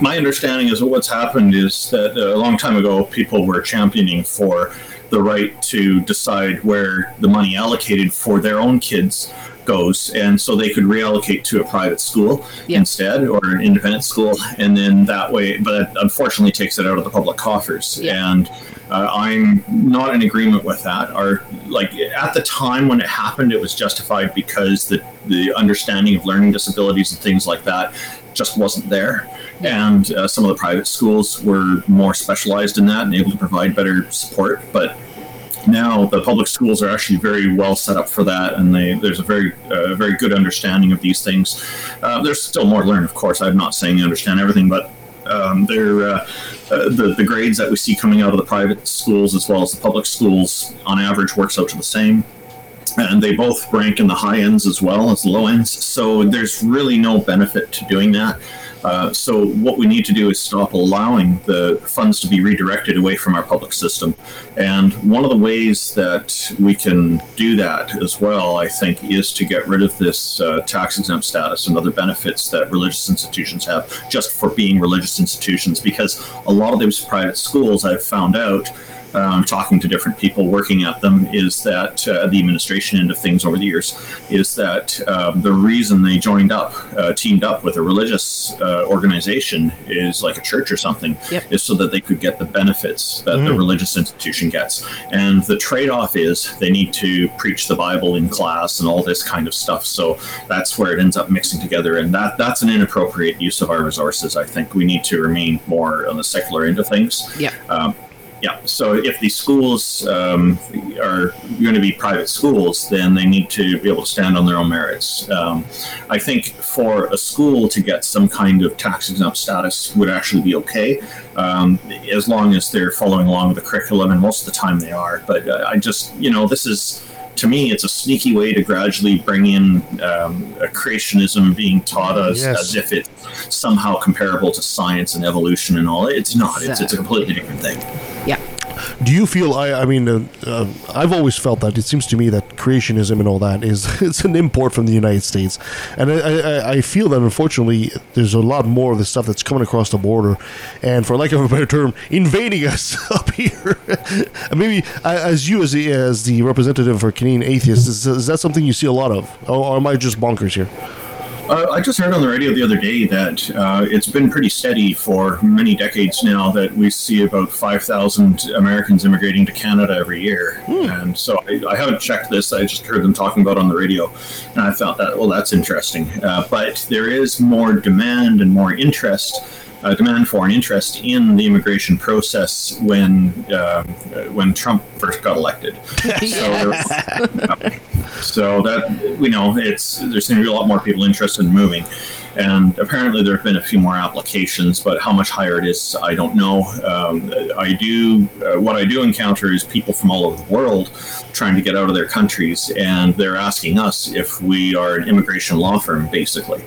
my understanding is that what's happened is that uh, a long time ago people were championing for the right to decide where the money allocated for their own kids goes and so they could reallocate to a private school instead or an independent school and then that way but it unfortunately takes it out of the public coffers. And uh, i'm not in agreement with that. Or like at the time when it happened it was justified because the the understanding of learning disabilities and things like that just wasn't there. And uh, some of the private schools were more specialized in that and able to provide better support but now the public schools are actually very well set up for that and they, there's a very uh, very good understanding of these things uh, there's still more to learn of course i'm not saying they understand everything but um, uh, uh, the, the grades that we see coming out of the private schools as well as the public schools on average works out to the same and they both rank in the high ends as well as the low ends. So there's really no benefit to doing that. Uh, so what we need to do is stop allowing the funds to be redirected away from our public system. And one of the ways that we can do that as well, I think, is to get rid of this uh, tax exempt status and other benefits that religious institutions have just for being religious institutions. Because a lot of those private schools, I've found out, um, talking to different people working at them is that uh, the administration end of things over the years is that um, the reason they joined up, uh, teamed up with a religious uh, organization is like a church or something, is so that they could get the benefits that the Mm. religious institution gets. And the trade off is they need to preach the Bible in class and all this kind of stuff. So that's where it ends up mixing together. And that, that's an inappropriate use of our resources. I think we need to remain more on the secular end of things. Yeah. Um, yeah. So if the schools um, are going to be private schools, then they need to be able to stand on their own merits. Um, I think for a school to get some kind of tax exempt status would actually be okay, um, as long as they're following along with the curriculum, and most of the time they are. But uh, I just, you know, this is to me, it's a sneaky way to gradually bring in um, a creationism being taught us Yes. as if it's somehow comparable to science and evolution and all. It's not. It's, it's a completely different thing. Yeah. Do you feel? I, I mean, uh, uh, I've always felt that. It seems to me that creationism and all that is it's an import from the United States, and I, I, I feel that unfortunately there's a lot more of the stuff that's coming across the border, and for lack of a better term, invading us up here. Maybe as you as the as the representative for Canadian atheists, is, is that something you see a lot of, or, or am I just bonkers here? Uh, I just heard on the radio the other day that uh, it's been pretty steady for many decades now that we see about 5,000 Americans immigrating to Canada every year. And so I, I haven't checked this, I just heard them talking about it on the radio. And I thought that, well, that's interesting. Uh, but there is more demand and more interest. Uh, demand for and interest in the immigration process when um, uh, when Trump first got elected. So, there- so that you know, it's there's going to be a lot more people interested in moving, and apparently there have been a few more applications, but how much higher it is, I don't know. Um, I do uh, what I do encounter is people from all over the world trying to get out of their countries, and they're asking us if we are an immigration law firm, basically,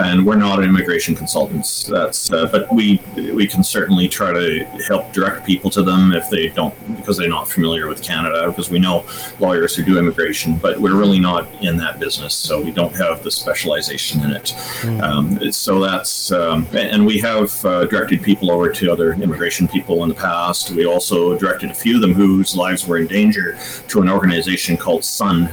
and we're not immigration consultants. That's uh, but we we can certainly try to help direct people to them if they don't because they're not familiar with Canada because we know lawyers who do immigration, but we're really not in that business, so we don't have the specialization in it. Um, so that's um, and we have uh, directed people over to other immigration people in the past. We also directed a few of them whose lives were in danger to an organization called Sun.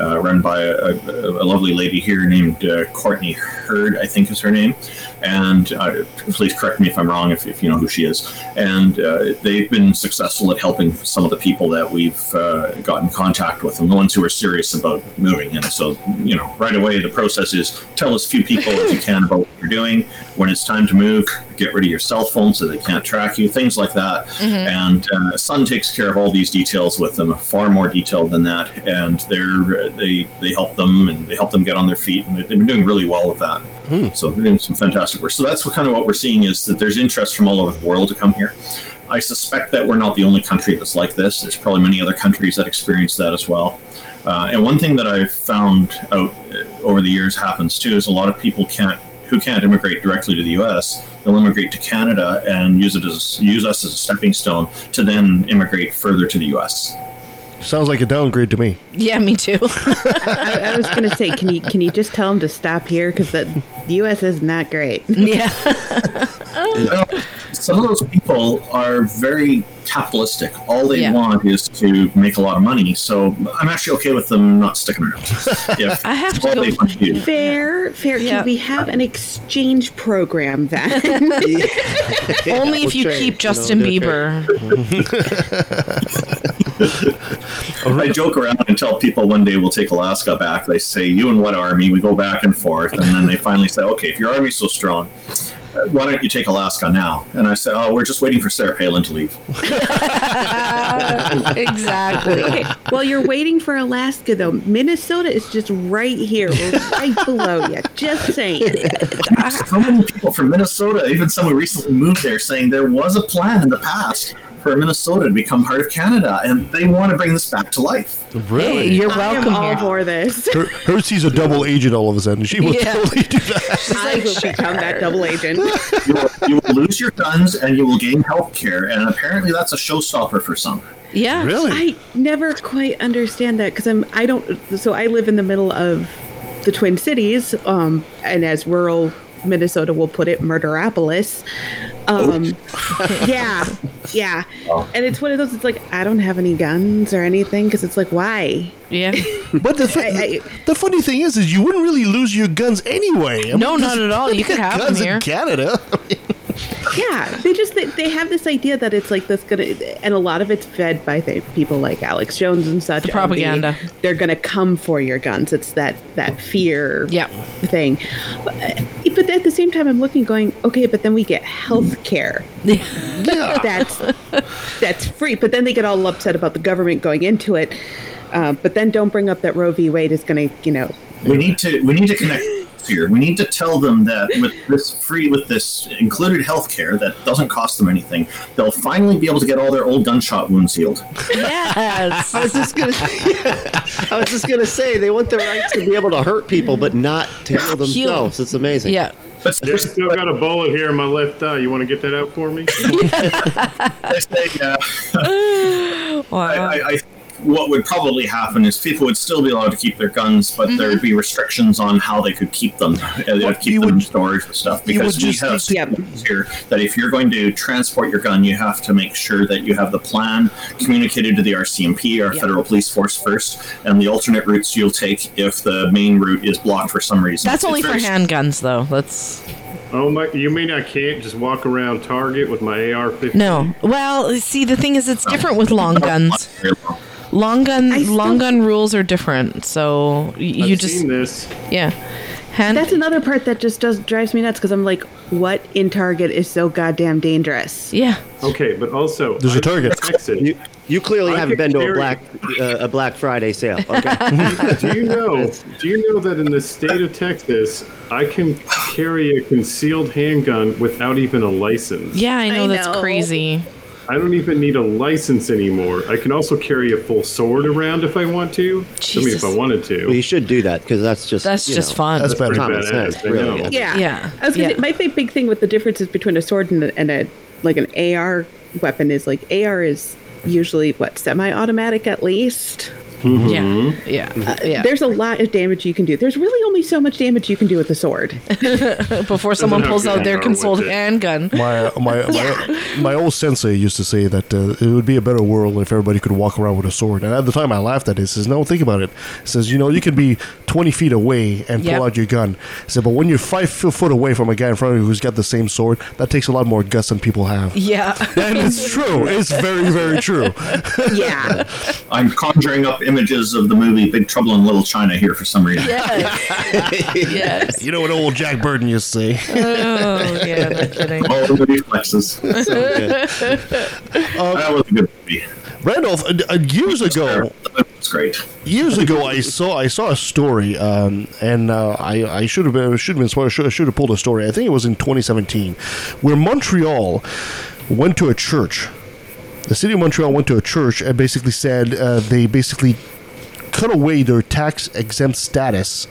Uh, run by a, a, lovely lady here named uh, Courtney Heard, I think is her name. and uh, please correct me if I'm wrong if, if you know who she is. And uh, they've been successful at helping some of the people that we've uh, got in contact with, and the ones who are serious about moving. And so, you know, right away the process is tell as few people as you can about what you're doing. When it's time to move, get rid of your cell phone so they can't track you, things like that. Mhm. And uh, Sun takes care of all these details with them, far more detailed than that. And they're they they help them and they help them get on their feet, and they've been doing really well with that. So they're doing some fantastic work. So that's what kind of what we're seeing is that there's interest from all over the world to come here. I suspect that we're not the only country that's like this. There's probably many other countries that experience that as well. Uh, and one thing that I've found out uh, over the years happens too is a lot of people can't who can't immigrate directly to the U.S. They'll immigrate to Canada and use it as use us as a stepping stone to then immigrate further to the U.S. Sounds like a downgrade to me. Yeah, me too. I, I was going to say, can you can you just tell them to stop here because the U.S. is not that great. Yeah. Well, some of those people are very capitalistic. All they Yeah. want is to make a lot of money. So I'm actually okay with them not sticking around. If I have all they want to do. Fair, fair. Can we have an exchange program then? Only if you keep Justin Bieber. I joke around and tell people one day we'll take Alaska back. They say, "You and what army?" We go back and forth, and then they finally say, "Okay, if your army's so strong, why don't you take Alaska now?" And I say, "Oh, we're just waiting for Sarah Palin to leave." exactly. Okay, well, you're waiting for Alaska though. Minnesota is just right here, We're right below you. Just saying. so many people from Minnesota, even some who recently moved there, saying there was a plan in the past for Minnesota to become part of Canada, and they want to bring this back to life. Really? you're welcome. I am all for this. Her, her sees a double agent all of a sudden. She will Yeah. totally do that. I will become that double agent. you, will, you will lose your guns and you will gain health care, and apparently that's a showstopper for some. Yeah. Really? I never quite understand that because I'm I don't so I live in the middle of the Twin Cities, um, and as rural Minnesota will put it, Murderapolis. Um, yeah, yeah, and it's one of those. It's like I don't have any guns or anything because it's like why? Yeah, but the fu- the funny thing is, is you wouldn't really lose your guns anyway. I No, mean, not at all. You could got have 'em guns here. in Canada. Yeah, they just they, they have this idea that it's like this gonna, and a lot of it's fed by th- people like Alex Jones and such. The propaganda. They, are gonna come for your guns. It's that that fear thing. But, uh, but at the same time, I'm looking, going, okay, but then we get health care. that's that's free. But then they get all upset about the government going into it. Uh, but then don't bring up that Roe v. Wade is gonna, you know, We need to we need to connect here. We need to tell them that with this free with this included health care that doesn't cost them anything, they'll finally be able to get all their old gunshot wounds healed. Yes. I was just gonna. I was just gonna say they want the right to be able to hurt people, but not to heal themselves. It's amazing. Yeah. But I still got a bullet here in my left eye. You want to get that out for me? I say, uh, I, I, I, what would probably happen is people would still be allowed to keep their guns, but there would be restrictions on how they could keep them. Uh, They would keep them in storage and stuff because we just have stipulations here that if you're going to transport your gun, you have to make sure that you have the plan communicated to the RCMP, our federal police force first, and the alternate routes you'll take if the main route is blocked for some reason. That's only It's for very handguns, though. That's Oh my! You mean I can't just walk around Target with my AR-15? no. Well, see, the thing is, it's different with long guns. Long gun, long gun rules are different. So you I've just seen this. yeah. Hand, That's another part that just does drives me nuts because I'm like, what in Target is so goddamn dangerous? Yeah. Okay, but also There's a Target. Texas. You, you clearly I haven't could been to a black uh, a Black Friday sale. Okay. do you know? Do you know that in the state of Texas, I can carry a concealed handgun without even a license? yeah, I know I that's know. crazy. I don't even need a license anymore. I can also carry a full sword around if I want to. I mean, if I wanted well, to. you should do that because that's just That's you just know, fun. That's better. common badass, sense, I really. know. Yeah, Yeah. I was gonna Yeah. my big big thing with the differences between a sword and a, and a like an AR weapon is like AR is usually what semi-automatic at least. Yeah, yeah, Uh, yeah. There's a lot of damage you can do. There's really only so much damage you can do with a sword. Before someone pulls out their concealed handgun. My my, my my old sensei used to say that uh, it would be a better world if everybody could walk around with a sword. And at the time, I laughed at it. He says, "No, think about it." He says, "You know, you can be twenty feet away and pull Yep. out your gun." He said, "But when you're five fo- foot away from a guy in front of you who's got the same sword, that takes a lot more guts than people have." Yeah. and it's true. It's very very true. yeah. I'm conjuring up images of the movie Big Trouble in Little China here for some reason. Yes. yes. You know what old Jack Burton used to say. Oh, yeah, no kidding. All the reflexes. Um, that was a good movie. Randolph, uh, uh, years ago, It's great. years ago, I saw I saw a story, um, and uh, I I should have been should have been smart. Should, should have pulled a story. I think it was in 2017, where Montreal went to a church. The city of Montreal went to a church and basically said uh, they basically cut away their tax exempt status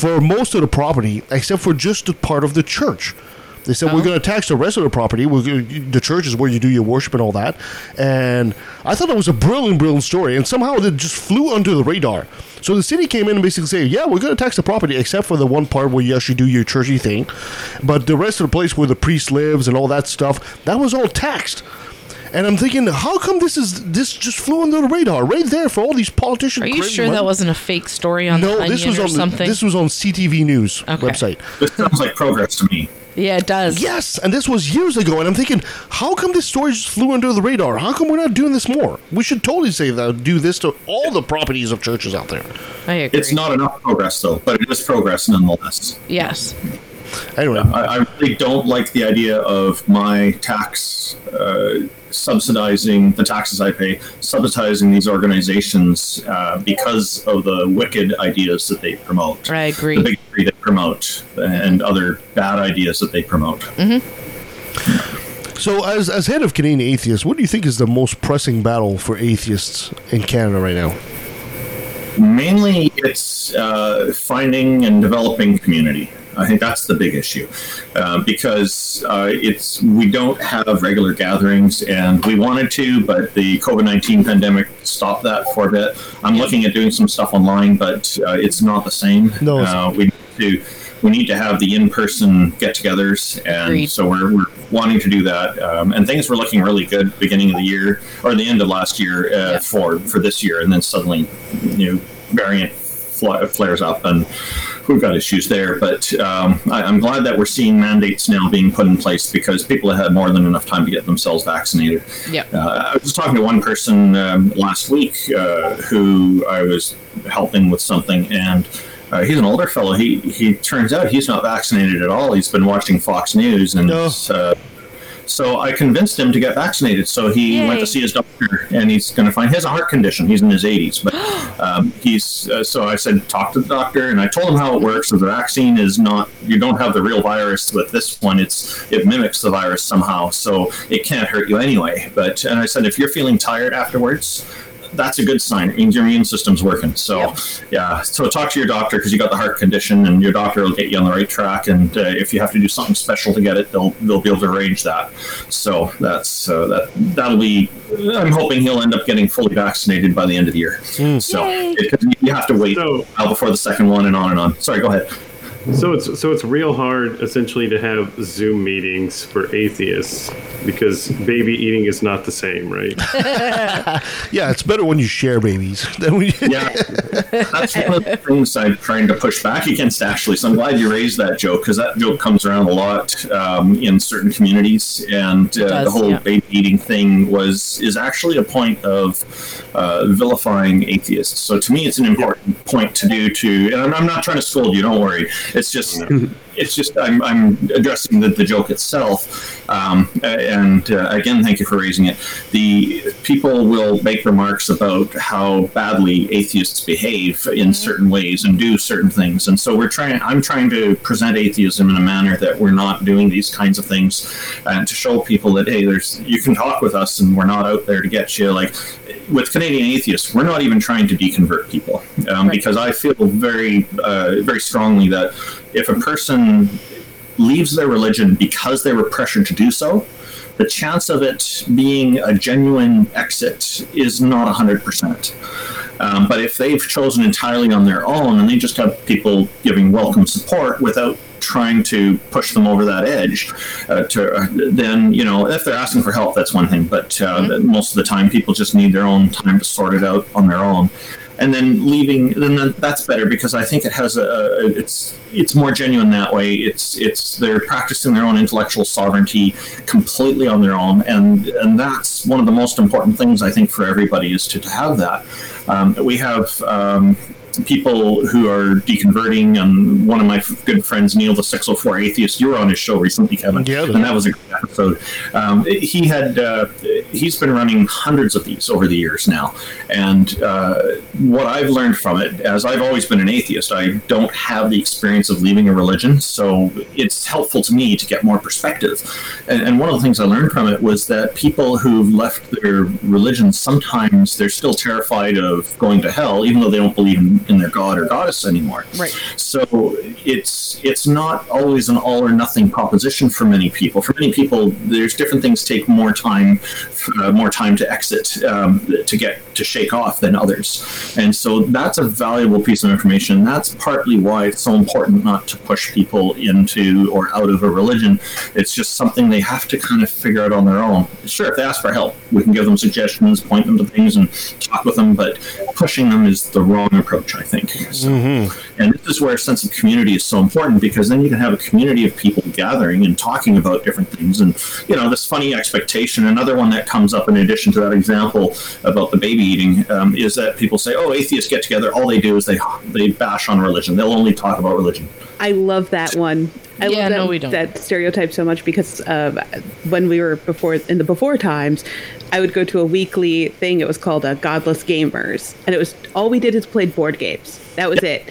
for most of the property, except for just the part of the church. They said we're going to tax the rest of the property. We're gonna, the church is where you do your worship and all that. And I thought that was a brilliant, brilliant story. And somehow it just flew under the radar. So the city came in and basically said, "Yeah, we're going to tax the property except for the one part where you actually do your churchy thing, but the rest of the place where the priest lives and all that stuff, that was all taxed." And I'm thinking, how come this is this just flew under the radar right there for all these politicians? Are you creating sure that wasn't a fake story on No, the this Onion was or on something? this was on CTV News Okay. website. This sounds like progress to me. yeah, it does. Yes, and this was years ago, and I'm thinking, how come this story just flew under the radar? How come we're not doing this more? We should totally say that, do this to all the properties of churches out there. I agree. It's not enough progress, though, but it is progress nonetheless. Yes. Anyway, I, I really don't like the idea of my tax uh, subsidizing the taxes I pay, subsidizing these organizations uh, because of the wicked ideas that they promote. I agree. The bigotry they promote and other bad ideas that they promote. Mm-hmm. So, as, as head of Canadian Atheists, what do you think is the most pressing battle for atheists in Canada right now? Mainly, it's uh, finding and developing community. I think that's the big issue uh, because uh, it's we don't have regular gatherings, and we wanted to, but the COVID nineteen pandemic stopped that for a bit. I'm looking at doing some stuff online, but uh, it's not the same. No, uh, we need to we need to have the in-person get-togethers, and Agreed. so we're, we're wanting to do that. Um, and things were looking really good beginning of the year or the end of last year uh, for for this year, and then suddenly, you know, variant fl- flares up, and we've got issues there. But um, I, I'm glad that we're seeing mandates now being put in place because people have had more than enough time to get themselves vaccinated. Yep. Uh, I was talking to one person um, last week uh, who I was helping with something, and uh, he's an older fellow. He he turns out he's not vaccinated at all. He's been watching Fox News, and uh, so I convinced him to get vaccinated. So he Yay. went to see his doctor, and he's going to find he has a heart condition. He's in his 80s, but um, he's uh, so I said talk to the doctor, and I told him how it works. So the vaccine is not you don't have the real virus with this one. It's it mimics the virus somehow, so it can't hurt you anyway. But and I said if you're feeling tired afterwards. That's a good sign. It means your immune system's working. So, yeah. So talk to your doctor because you got the heart condition, and your doctor will get you on the right track. And uh, if you have to do something special to get it, they'll they'll be able to arrange that. So that's uh, that that'll be. I'm hoping he'll end up getting fully vaccinated by the end of the year. So because you have to wait a while before the second one, and on and on. Sorry, go ahead. So it's so it's real hard essentially to have Zoom meetings for atheists because baby eating is not the same, right? yeah, it's better when you share babies. Than when you yeah, that's one of the things I'm trying to push back against. Actually, so I'm glad you raised that joke because that joke comes around a lot um, in certain communities, and uh, does, the whole yeah. baby eating thing was is actually a point of uh, vilifying atheists. So to me, it's an important point to do. To and I'm, I'm not trying to scold you. Don't worry. It's just. It's just I'm, I'm addressing the, the joke itself, um, and uh, again, thank you for raising it. The people will make remarks about how badly atheists behave in certain ways and do certain things, and so we're trying. I'm trying to present atheism in a manner that we're not doing these kinds of things, and to show people that hey, there's you can talk with us, and we're not out there to get you. Like with Canadian atheists, we're not even trying to deconvert people um, because I feel very, uh, very strongly that if a person leaves their religion because they were pressured to do so, the chance of it being a genuine exit is not 100%. Um, but if they've chosen entirely on their own and they just have people giving welcome support without trying to push them over that edge, uh, to uh, then you know if they're asking for help, that's one thing. But uh, most of the time, people just need their own time to sort it out on their own and then leaving then that's better because I think it has a, a it's it's more genuine that way. It's it's they're practicing their own intellectual sovereignty completely on their own, and and that's one of the most important things I think for everybody is to, to have that. Um, we have. Um, people who are deconverting. And one of my f- good friends neil the 604 atheist you were on his show recently kevin. Yeah, and that was a great episode. Um, he had uh, he's been running hundreds of these over the years now. And uh, what i've learned from it as i've always been an atheist i don't have the experience of leaving a religion. So it's helpful to me to get more perspective. And, and one of the things i learned from it was that people who've left their religion sometimes they're still terrified of going to hell even though they don't believe in, in their god or goddess anymore Right. so it's it's not always an all or nothing proposition for many people. For many people, there's different things take more time, uh, more time to exit um, to get to shake off than others, and so that's a valuable piece of information. That's partly why it's so important not to push people into or out of a religion. It's just something they have to kind of figure out on their own. Sure, if they ask for help, we can give them suggestions, point them to things, and talk with them. But pushing them is the wrong approach, I think. So, and this is where a sense of community is so important because then you can have a community of people gathering and talking about different things. And, you know, this funny expectation, another one that comes up in addition to that example about the baby eating, um, is that people say, oh, atheists get together, all they do is they, they bash on religion. They'll only talk about religion. I love that one. I Yeah, love that, no, we don't. that stereotype so much because uh, when we were before in the before times, I would go to a weekly thing. It was called uh, Godless Gamers, and it was all we did is played board games. That was it.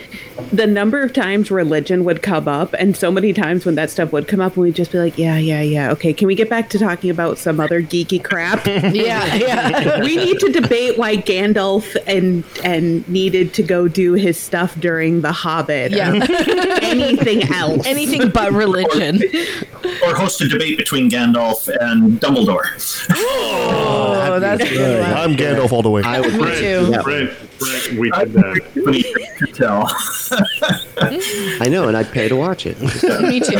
The number of times religion would come up, and so many times when that stuff would come up, we'd just be like, "Yeah, yeah, yeah. Okay, can we get back to talking about some other geeky crap?" Yeah, yeah. we need to debate why Gandalf and and needed to go do his stuff during The Hobbit. Yeah. or anything else. Anything but religion. Or host a debate between Gandalf and Dumbledore. Oh, that's a good one. I'm Gandalf all the way. I would Me too. Brent, Brent, we did that. But tell. I know, and I'd pay to watch it. Me too.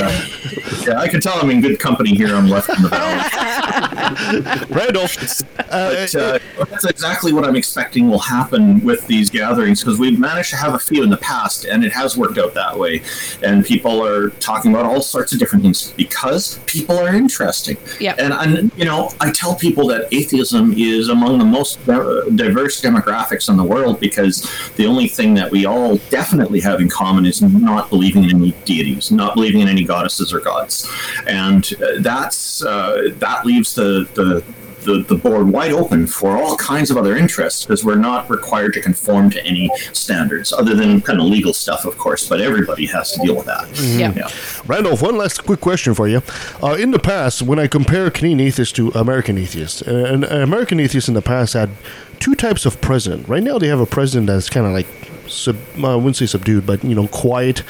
Yeah, I can tell I'm in good company here I'm Left in the Valley. Randolph, But, uh, that's exactly what I'm expecting will happen with these gatherings because we've managed to have a few in the past and it has worked out that way. And people are talking about all sorts of different things because people are interesting. Yep. And, and you know, I tell people that atheism is among the most diverse demographics in the world because the only thing that we all definitely have in common is not believing in any deities, not believing in any goddesses or gods, and uh, that's uh, that leaves the the the, the board wide open for all kinds of other interests because we're not required to conform to any standards other than kind of legal stuff, of course. But everybody has to deal with that. Yeah. Yeah. Randolph, one last quick question for you. Uh, in the past, when I compare Canadian atheists to American atheists, uh, and uh, American atheists in the past had two types of president. Right now, they have a president that's kind of like, sub, I wouldn't say subdued, but you know, quiet,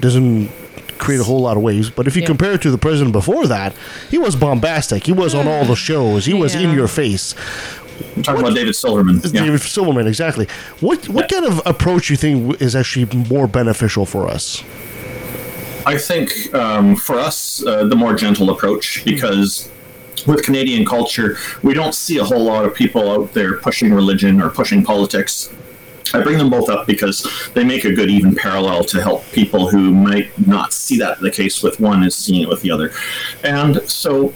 doesn't create a whole lot of waves. But if you Yeah. compare it to the president before that, he was bombastic. He was on all the shows. He was in your face. I'm talking about David Silverman. Yeah. David Silverman, exactly. What what kind of approach you think is actually more beneficial for us? I think um, for us, uh, the more gentle approach, because with Canadian culture, we don't see a whole lot of people out there pushing religion or pushing politics. I bring them both up because they make a good even parallel to help people who might not see that the case with one is seeing it with the other. And so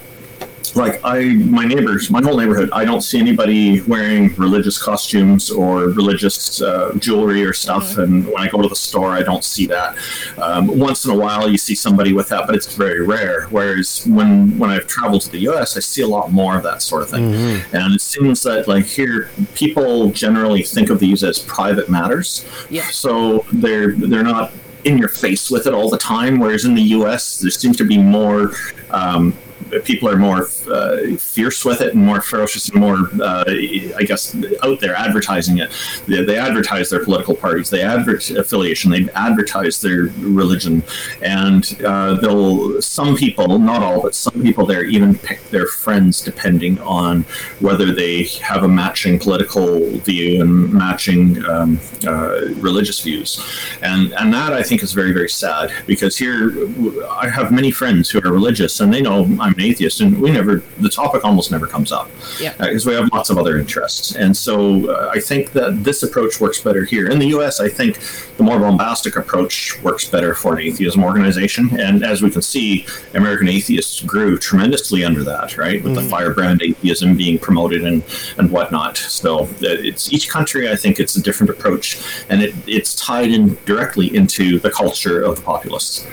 like I my neighbors, my whole neighborhood, I don't see anybody wearing religious costumes or religious uh, jewelry or stuff. And when I go to the store, I don't see that. Um, once in a while, you see somebody with that, but it's very rare. Whereas when when I've traveled to the U.S., I see a lot more of that sort of thing. And it seems that like here, people generally think of these as private matters. Yeah. So they're they're not in your face with it all the time. Whereas in the U.S., there seems to be more. Um, people are more uh, fierce with it and more ferocious and more uh, I guess, out there advertising it. They, they advertise their political parties, they advertise affiliation, they advertise their religion, and uh, they'll some people, not all, but some people there even pick their friends depending on whether they have a matching political view and matching um, uh, religious views, and and that I think is very very sad because here I have many friends who are religious and they know I'm an atheist, and we never the topic almost never comes up Yeah. because we have lots of other interests. And so uh, I think that this approach works better here. In the US, I think the more bombastic approach works better for an atheism organization. And as we can see, American atheists grew tremendously under that, right? With the firebrand atheism being promoted and, and whatnot. So uh, it's each country, I think it's a different approach. And it, it's tied in directly into the culture of the populace.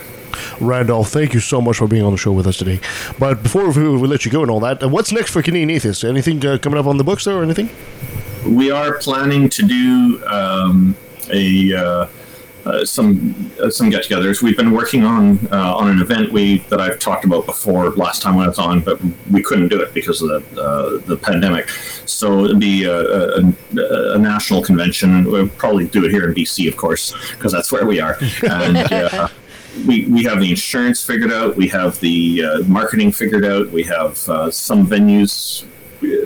Randolph, thank you so much for being on the show with us today. But before we, we let you go and all that, uh, what's next for Canadian Atheists? Anything uh, coming up on the books there or anything? we are planning to do um, a uh, uh, some uh, some get-togethers. We've been working on uh, on an event we that I've talked about before last time I was on, but we couldn't do it because of the uh, the pandemic. So it'd be a, a, a national convention. We'll probably do it here in BC, of course, because that's where we are. And uh, we, we have the insurance figured out. We have the uh, marketing figured out. We have uh, some venues.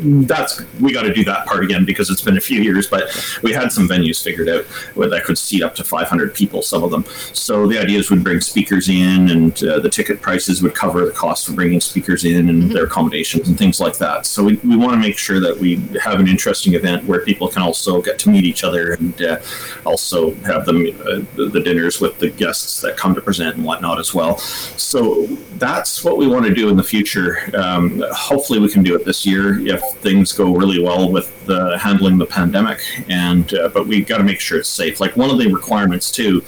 That's we got to do that part again because it's been a few years. But we had some venues figured out where that could seat up to 500 people. Some of them. So the idea is we'd bring speakers in, and uh, the ticket prices would cover the cost for bringing speakers in and their accommodations and things like that. So we, we want to make sure that we have an interesting event where people can also get to meet each other and uh, also have them uh, the, the dinners with the guests that come to present and whatnot as well. So that's what we want to do in the future. Um, hopefully, we can do it this year if things go really well with the handling the pandemic. And uh, but we've got to make sure it's safe. Like one of the requirements too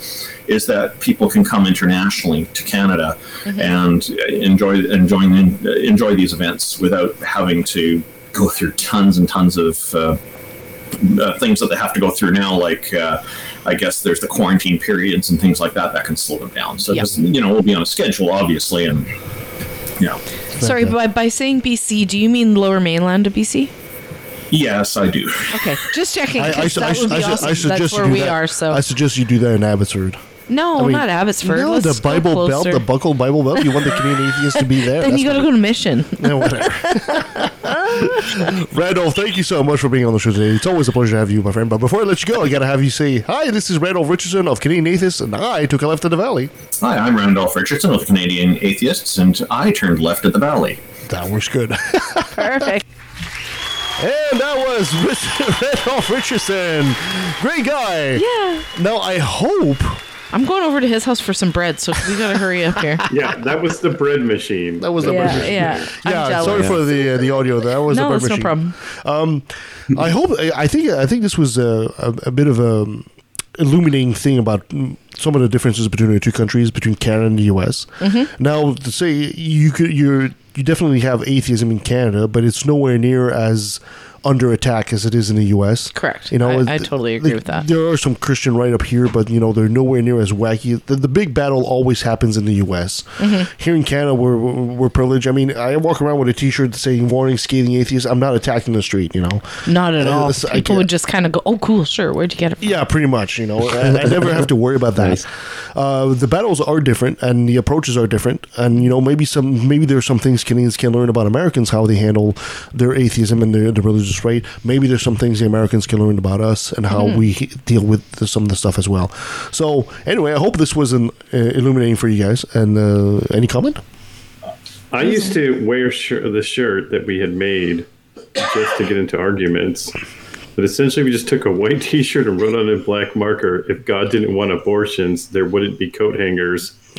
is that people can come internationally to Canada and enjoy enjoying enjoy these events without having to go through tons and tons of uh, uh, things that they have to go through now, like uh, I guess there's the quarantine periods and things like that that can slow them down. So Yep. just you know we'll be on a schedule, obviously, and you know. Sorry, by, by saying BC, do you mean lower mainland of BC? Yes, I do. Okay, just checking. I, I, 'cause I, that would be I, I, awesome. I suggest That's you where do we that. are. So I suggest you do that in Abbotsford. no, I mean, not Abbotsford. No, Let's the Bible Belt, the buckle Bible Belt. You want the Canadian atheists to be there. Then you got to go to Mission. No, whatever. Randolph, thank you so much for being on the show today. It's always a pleasure to have you, my friend. But before I let you go, I got to have you say, Hi, this is Randolph Richardson of Canadian Atheists, and I took a left to the valley. Hi, I'm Randolph Richardson of Canadian Atheists, and I turned left at the Valley. That works good. Perfect. And that was Rich- Randolph Richardson. Great guy. Yeah. Now, I hope. I'm going over to his house for some bread, so we got to hurry up here. Yeah, that was the bread machine. That was the Yeah, bread machine. yeah. I'm Yeah, sorry for the uh, the audio. That was No, the bread it's no machine. Um, I hope. I think. I think this was a, a, a bit of a illuminating thing about mm, some of the differences between the two countries, between Canada and the U.S. Mhm. Now, to say you could, you're you definitely have atheism in Canada, but it's nowhere near as under attack as it is in the U.S. Correct. You know, I- I totally agree with that. There are some Christian right up here, but you know they're nowhere near as wacky. The, the big battle always happens in the U.S. Mhm. Here in Canada, we're, we're privileged. I mean, I walk around with a T-shirt saying "Warning: Scathing Atheist." I'm not attacking the street, you know. Not at Uh, all. I People would just kind of go, "Oh, cool, sure. Where'd you get it?" from?" Yeah, pretty much. You know, I, I never have to worry about that. Uh, the battles are different, and the approaches are different, and you know, maybe some, maybe there's some things Canadians can learn about Americans how they handle their atheism and their the religious right. Maybe there's some things the Americans can learn about us and how Mhm. we deal with the, some of the stuff as well. So, anyway, I hope this was an uh, illuminating for you guys. And uh, any comment? I used to wear shir- the shirt that we had made just to get into arguments. But essentially, we just took a white T-shirt and wrote on a black marker, "If God didn't want abortions, there wouldn't be coat hangers."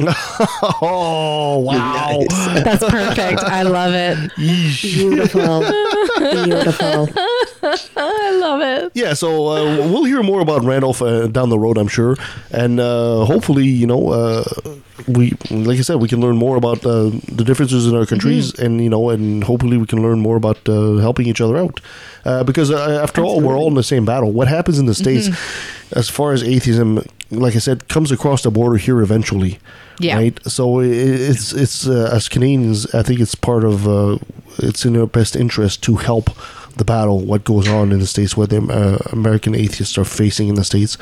oh wow, That's perfect. I love it. Beautiful. Beautiful. I love it. Yeah, so uh, we'll hear more about Randolph uh, down the road, I'm sure, and uh, hopefully, you know, uh, we, like I said, we can learn more about uh, the differences in our countries, and you know, and hopefully, we can learn more about uh, helping each other out, uh, because uh, after all, we're all in the same battle. What happens in the states, as far as atheism, like I said, comes across the border here eventually. Yeah. Right. So it's it's uh, as Canadians, I think it's part of uh, it's in our best interest to help the battle, what goes on in the states, what the uh, American atheists are facing in the states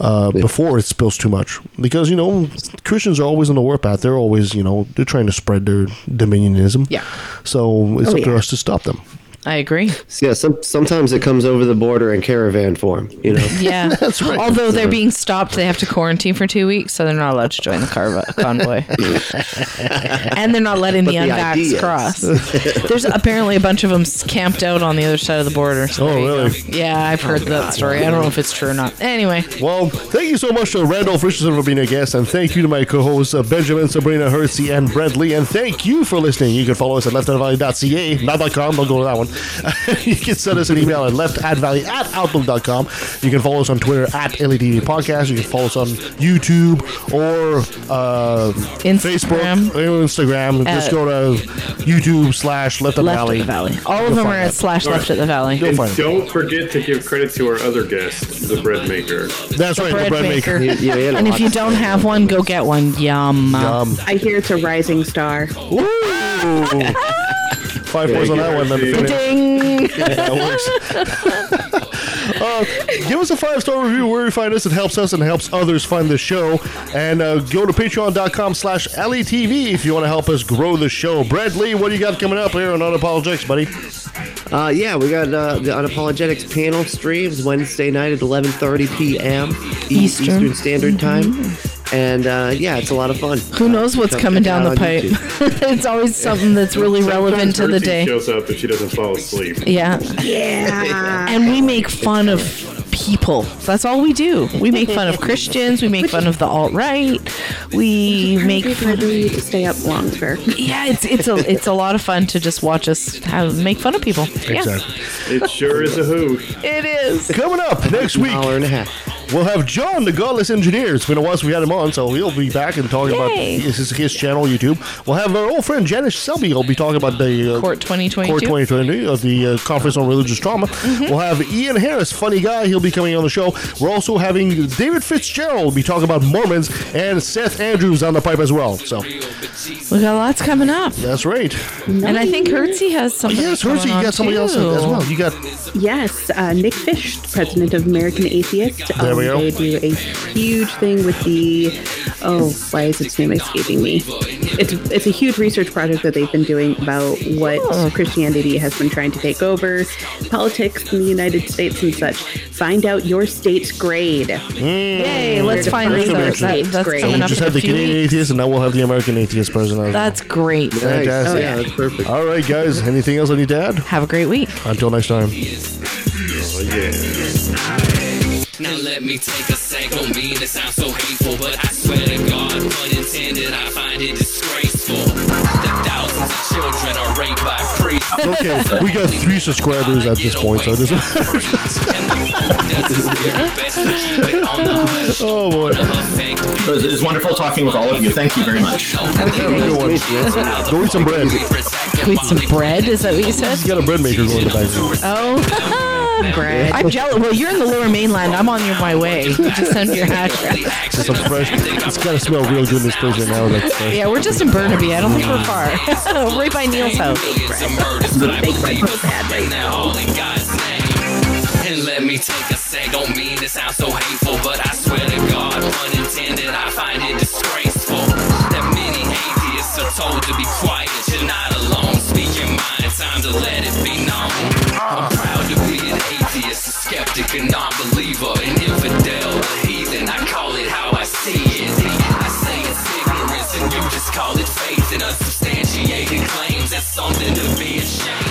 uh, before it spills too much. Because you know Christians are always on the warpath. They're always you know they're trying to spread their dominionism. Yeah. So it's Oh, up to us to stop them. I agree. Yeah, some, sometimes it comes over the border in caravan form, you know? Yeah, that's right. Although they're being stopped, they have to quarantine for two weeks, so they're not allowed to join the car- convoy. and they're not letting But the the unvaxxed cross. There's apparently a bunch of them camped out on the other side of the border. So Oh, really? Yeah, I've heard that story. I don't know if it's true or not. Anyway, Well, thank you so much to Randolph Richardson for being a guest, and thank you to my co-hosts uh, Benjamin, Sabrina Hersey, and Brent Lee, and thank you for listening. You can follow us at leftandvalley.ca, not .com, don't go to that one. you can send us an email at leftandvalley at outlook.com. You can follow us on Twitter at LADV Podcast. You can follow us on YouTube or uh, Facebook or Instagram. Just Uh, go to YouTube slash Left, Left Valley. at the Valley. All of You'll them are at slash left at the valley. You'll And find it. don't forget to give credit to our other guest, the bread maker. That's right, the bread maker. and if you don't have one, go get one. Yum. Yum. I hear it's a rising star. Five points on that one. Then to finish. Ding. Yeah, that works. uh, give us a five star review where you find us. It helps us and helps others find the show. And uh, go to patreon.com slash LETV if you want to help us grow the show. Brad Lee, what do you got coming up here on Unapologetics, buddy? Uh, yeah, we got uh, the Unapologetics panel streams Wednesday night at 11.30 p.m. Eastern. Eastern Standard Time. And uh, yeah, it's a lot of fun. Who knows what's Come coming down the pipe? It's always something that's really relevant to the day. Hersey shows up if she doesn't fall asleep. Yeah. Yeah. And we make fun of people. That's all we do. We make fun of Christians. We make fun of the alt right. We make fun. to stay up longer. Yeah, it's it's a it's a lot of fun to just watch us have make fun of people. Yeah. Exactly. It sure is a hoot. It is. Coming up next week, Hour and a half. We'll have John, the Godless Engineer. It's been a while since we had him on, so he'll be back and talking about Yay. his, his channel, YouTube. We'll have our old friend Janice Selbie. He'll be talking about the uh, CORT 2022. CORT 2020 of the uh, Conference on Religious Trauma. We'll have Ian Harris, funny guy. He'll be coming on the show. We're also having David Fitzgerald be talking about Mormons and Seth Andrews on the pipe as well. So We got lots coming up. that's right. And I think Hersey has something. Yes, Hersey, you got somebody else as well. You got Yes, uh, Nick Fish, president of American Atheist. Um, There we go. They do a huge thing with the. Oh, why is its name escaping me? It's it's a huge research project that they've been doing about what Oh. Christianity has been trying to take over, politics in the United States and such. Find out your state's grade. Hmm. Yay, let's find this out. find That, that's state's grade. coming we up just in had the Canadian weeks. atheist, and now we'll have the American atheist person. as well. That's great. fantastic. Oh, yeah, that's perfect. All right, guys. Anything else I need to add? Have a great week. Until next time. Oh, yeah. Now let me take a sec, don't mean to sound so hateful, but I swear to God, pun intended, I find it disgraceful. That thousands of children are raped by priests. Okay, we got three subscribers at this point, so it doesn't Oh boy. It was, it was wonderful talking with all of you. Thank you very much. Good. Go eat some bread. Go eat some bread. Is that what you said? You got a bread maker going in the back. Oh, bread. I'm jealous. Well, you're in the lower mainland. I'm on your, my way. Just send me your address. Some fresh. It's got to smell real good in this place right now. That's fresh. Yeah, we're just in Burnaby. I don't think we're far. right by Neil's house. The fake bread goes bad right now. In God's name. And let me take a sec, don't mean to sound so hateful, but I swear to God, pun intended, I find it disgraceful that many atheists are told to be quiet. You're not alone, speak your mind, time to let skeptic, a non-believer, an infidel, a heathen. I call it how I see it. I say it's ignorance, and you just call it faith in unsubstantiated claims. That's something to be ashamed.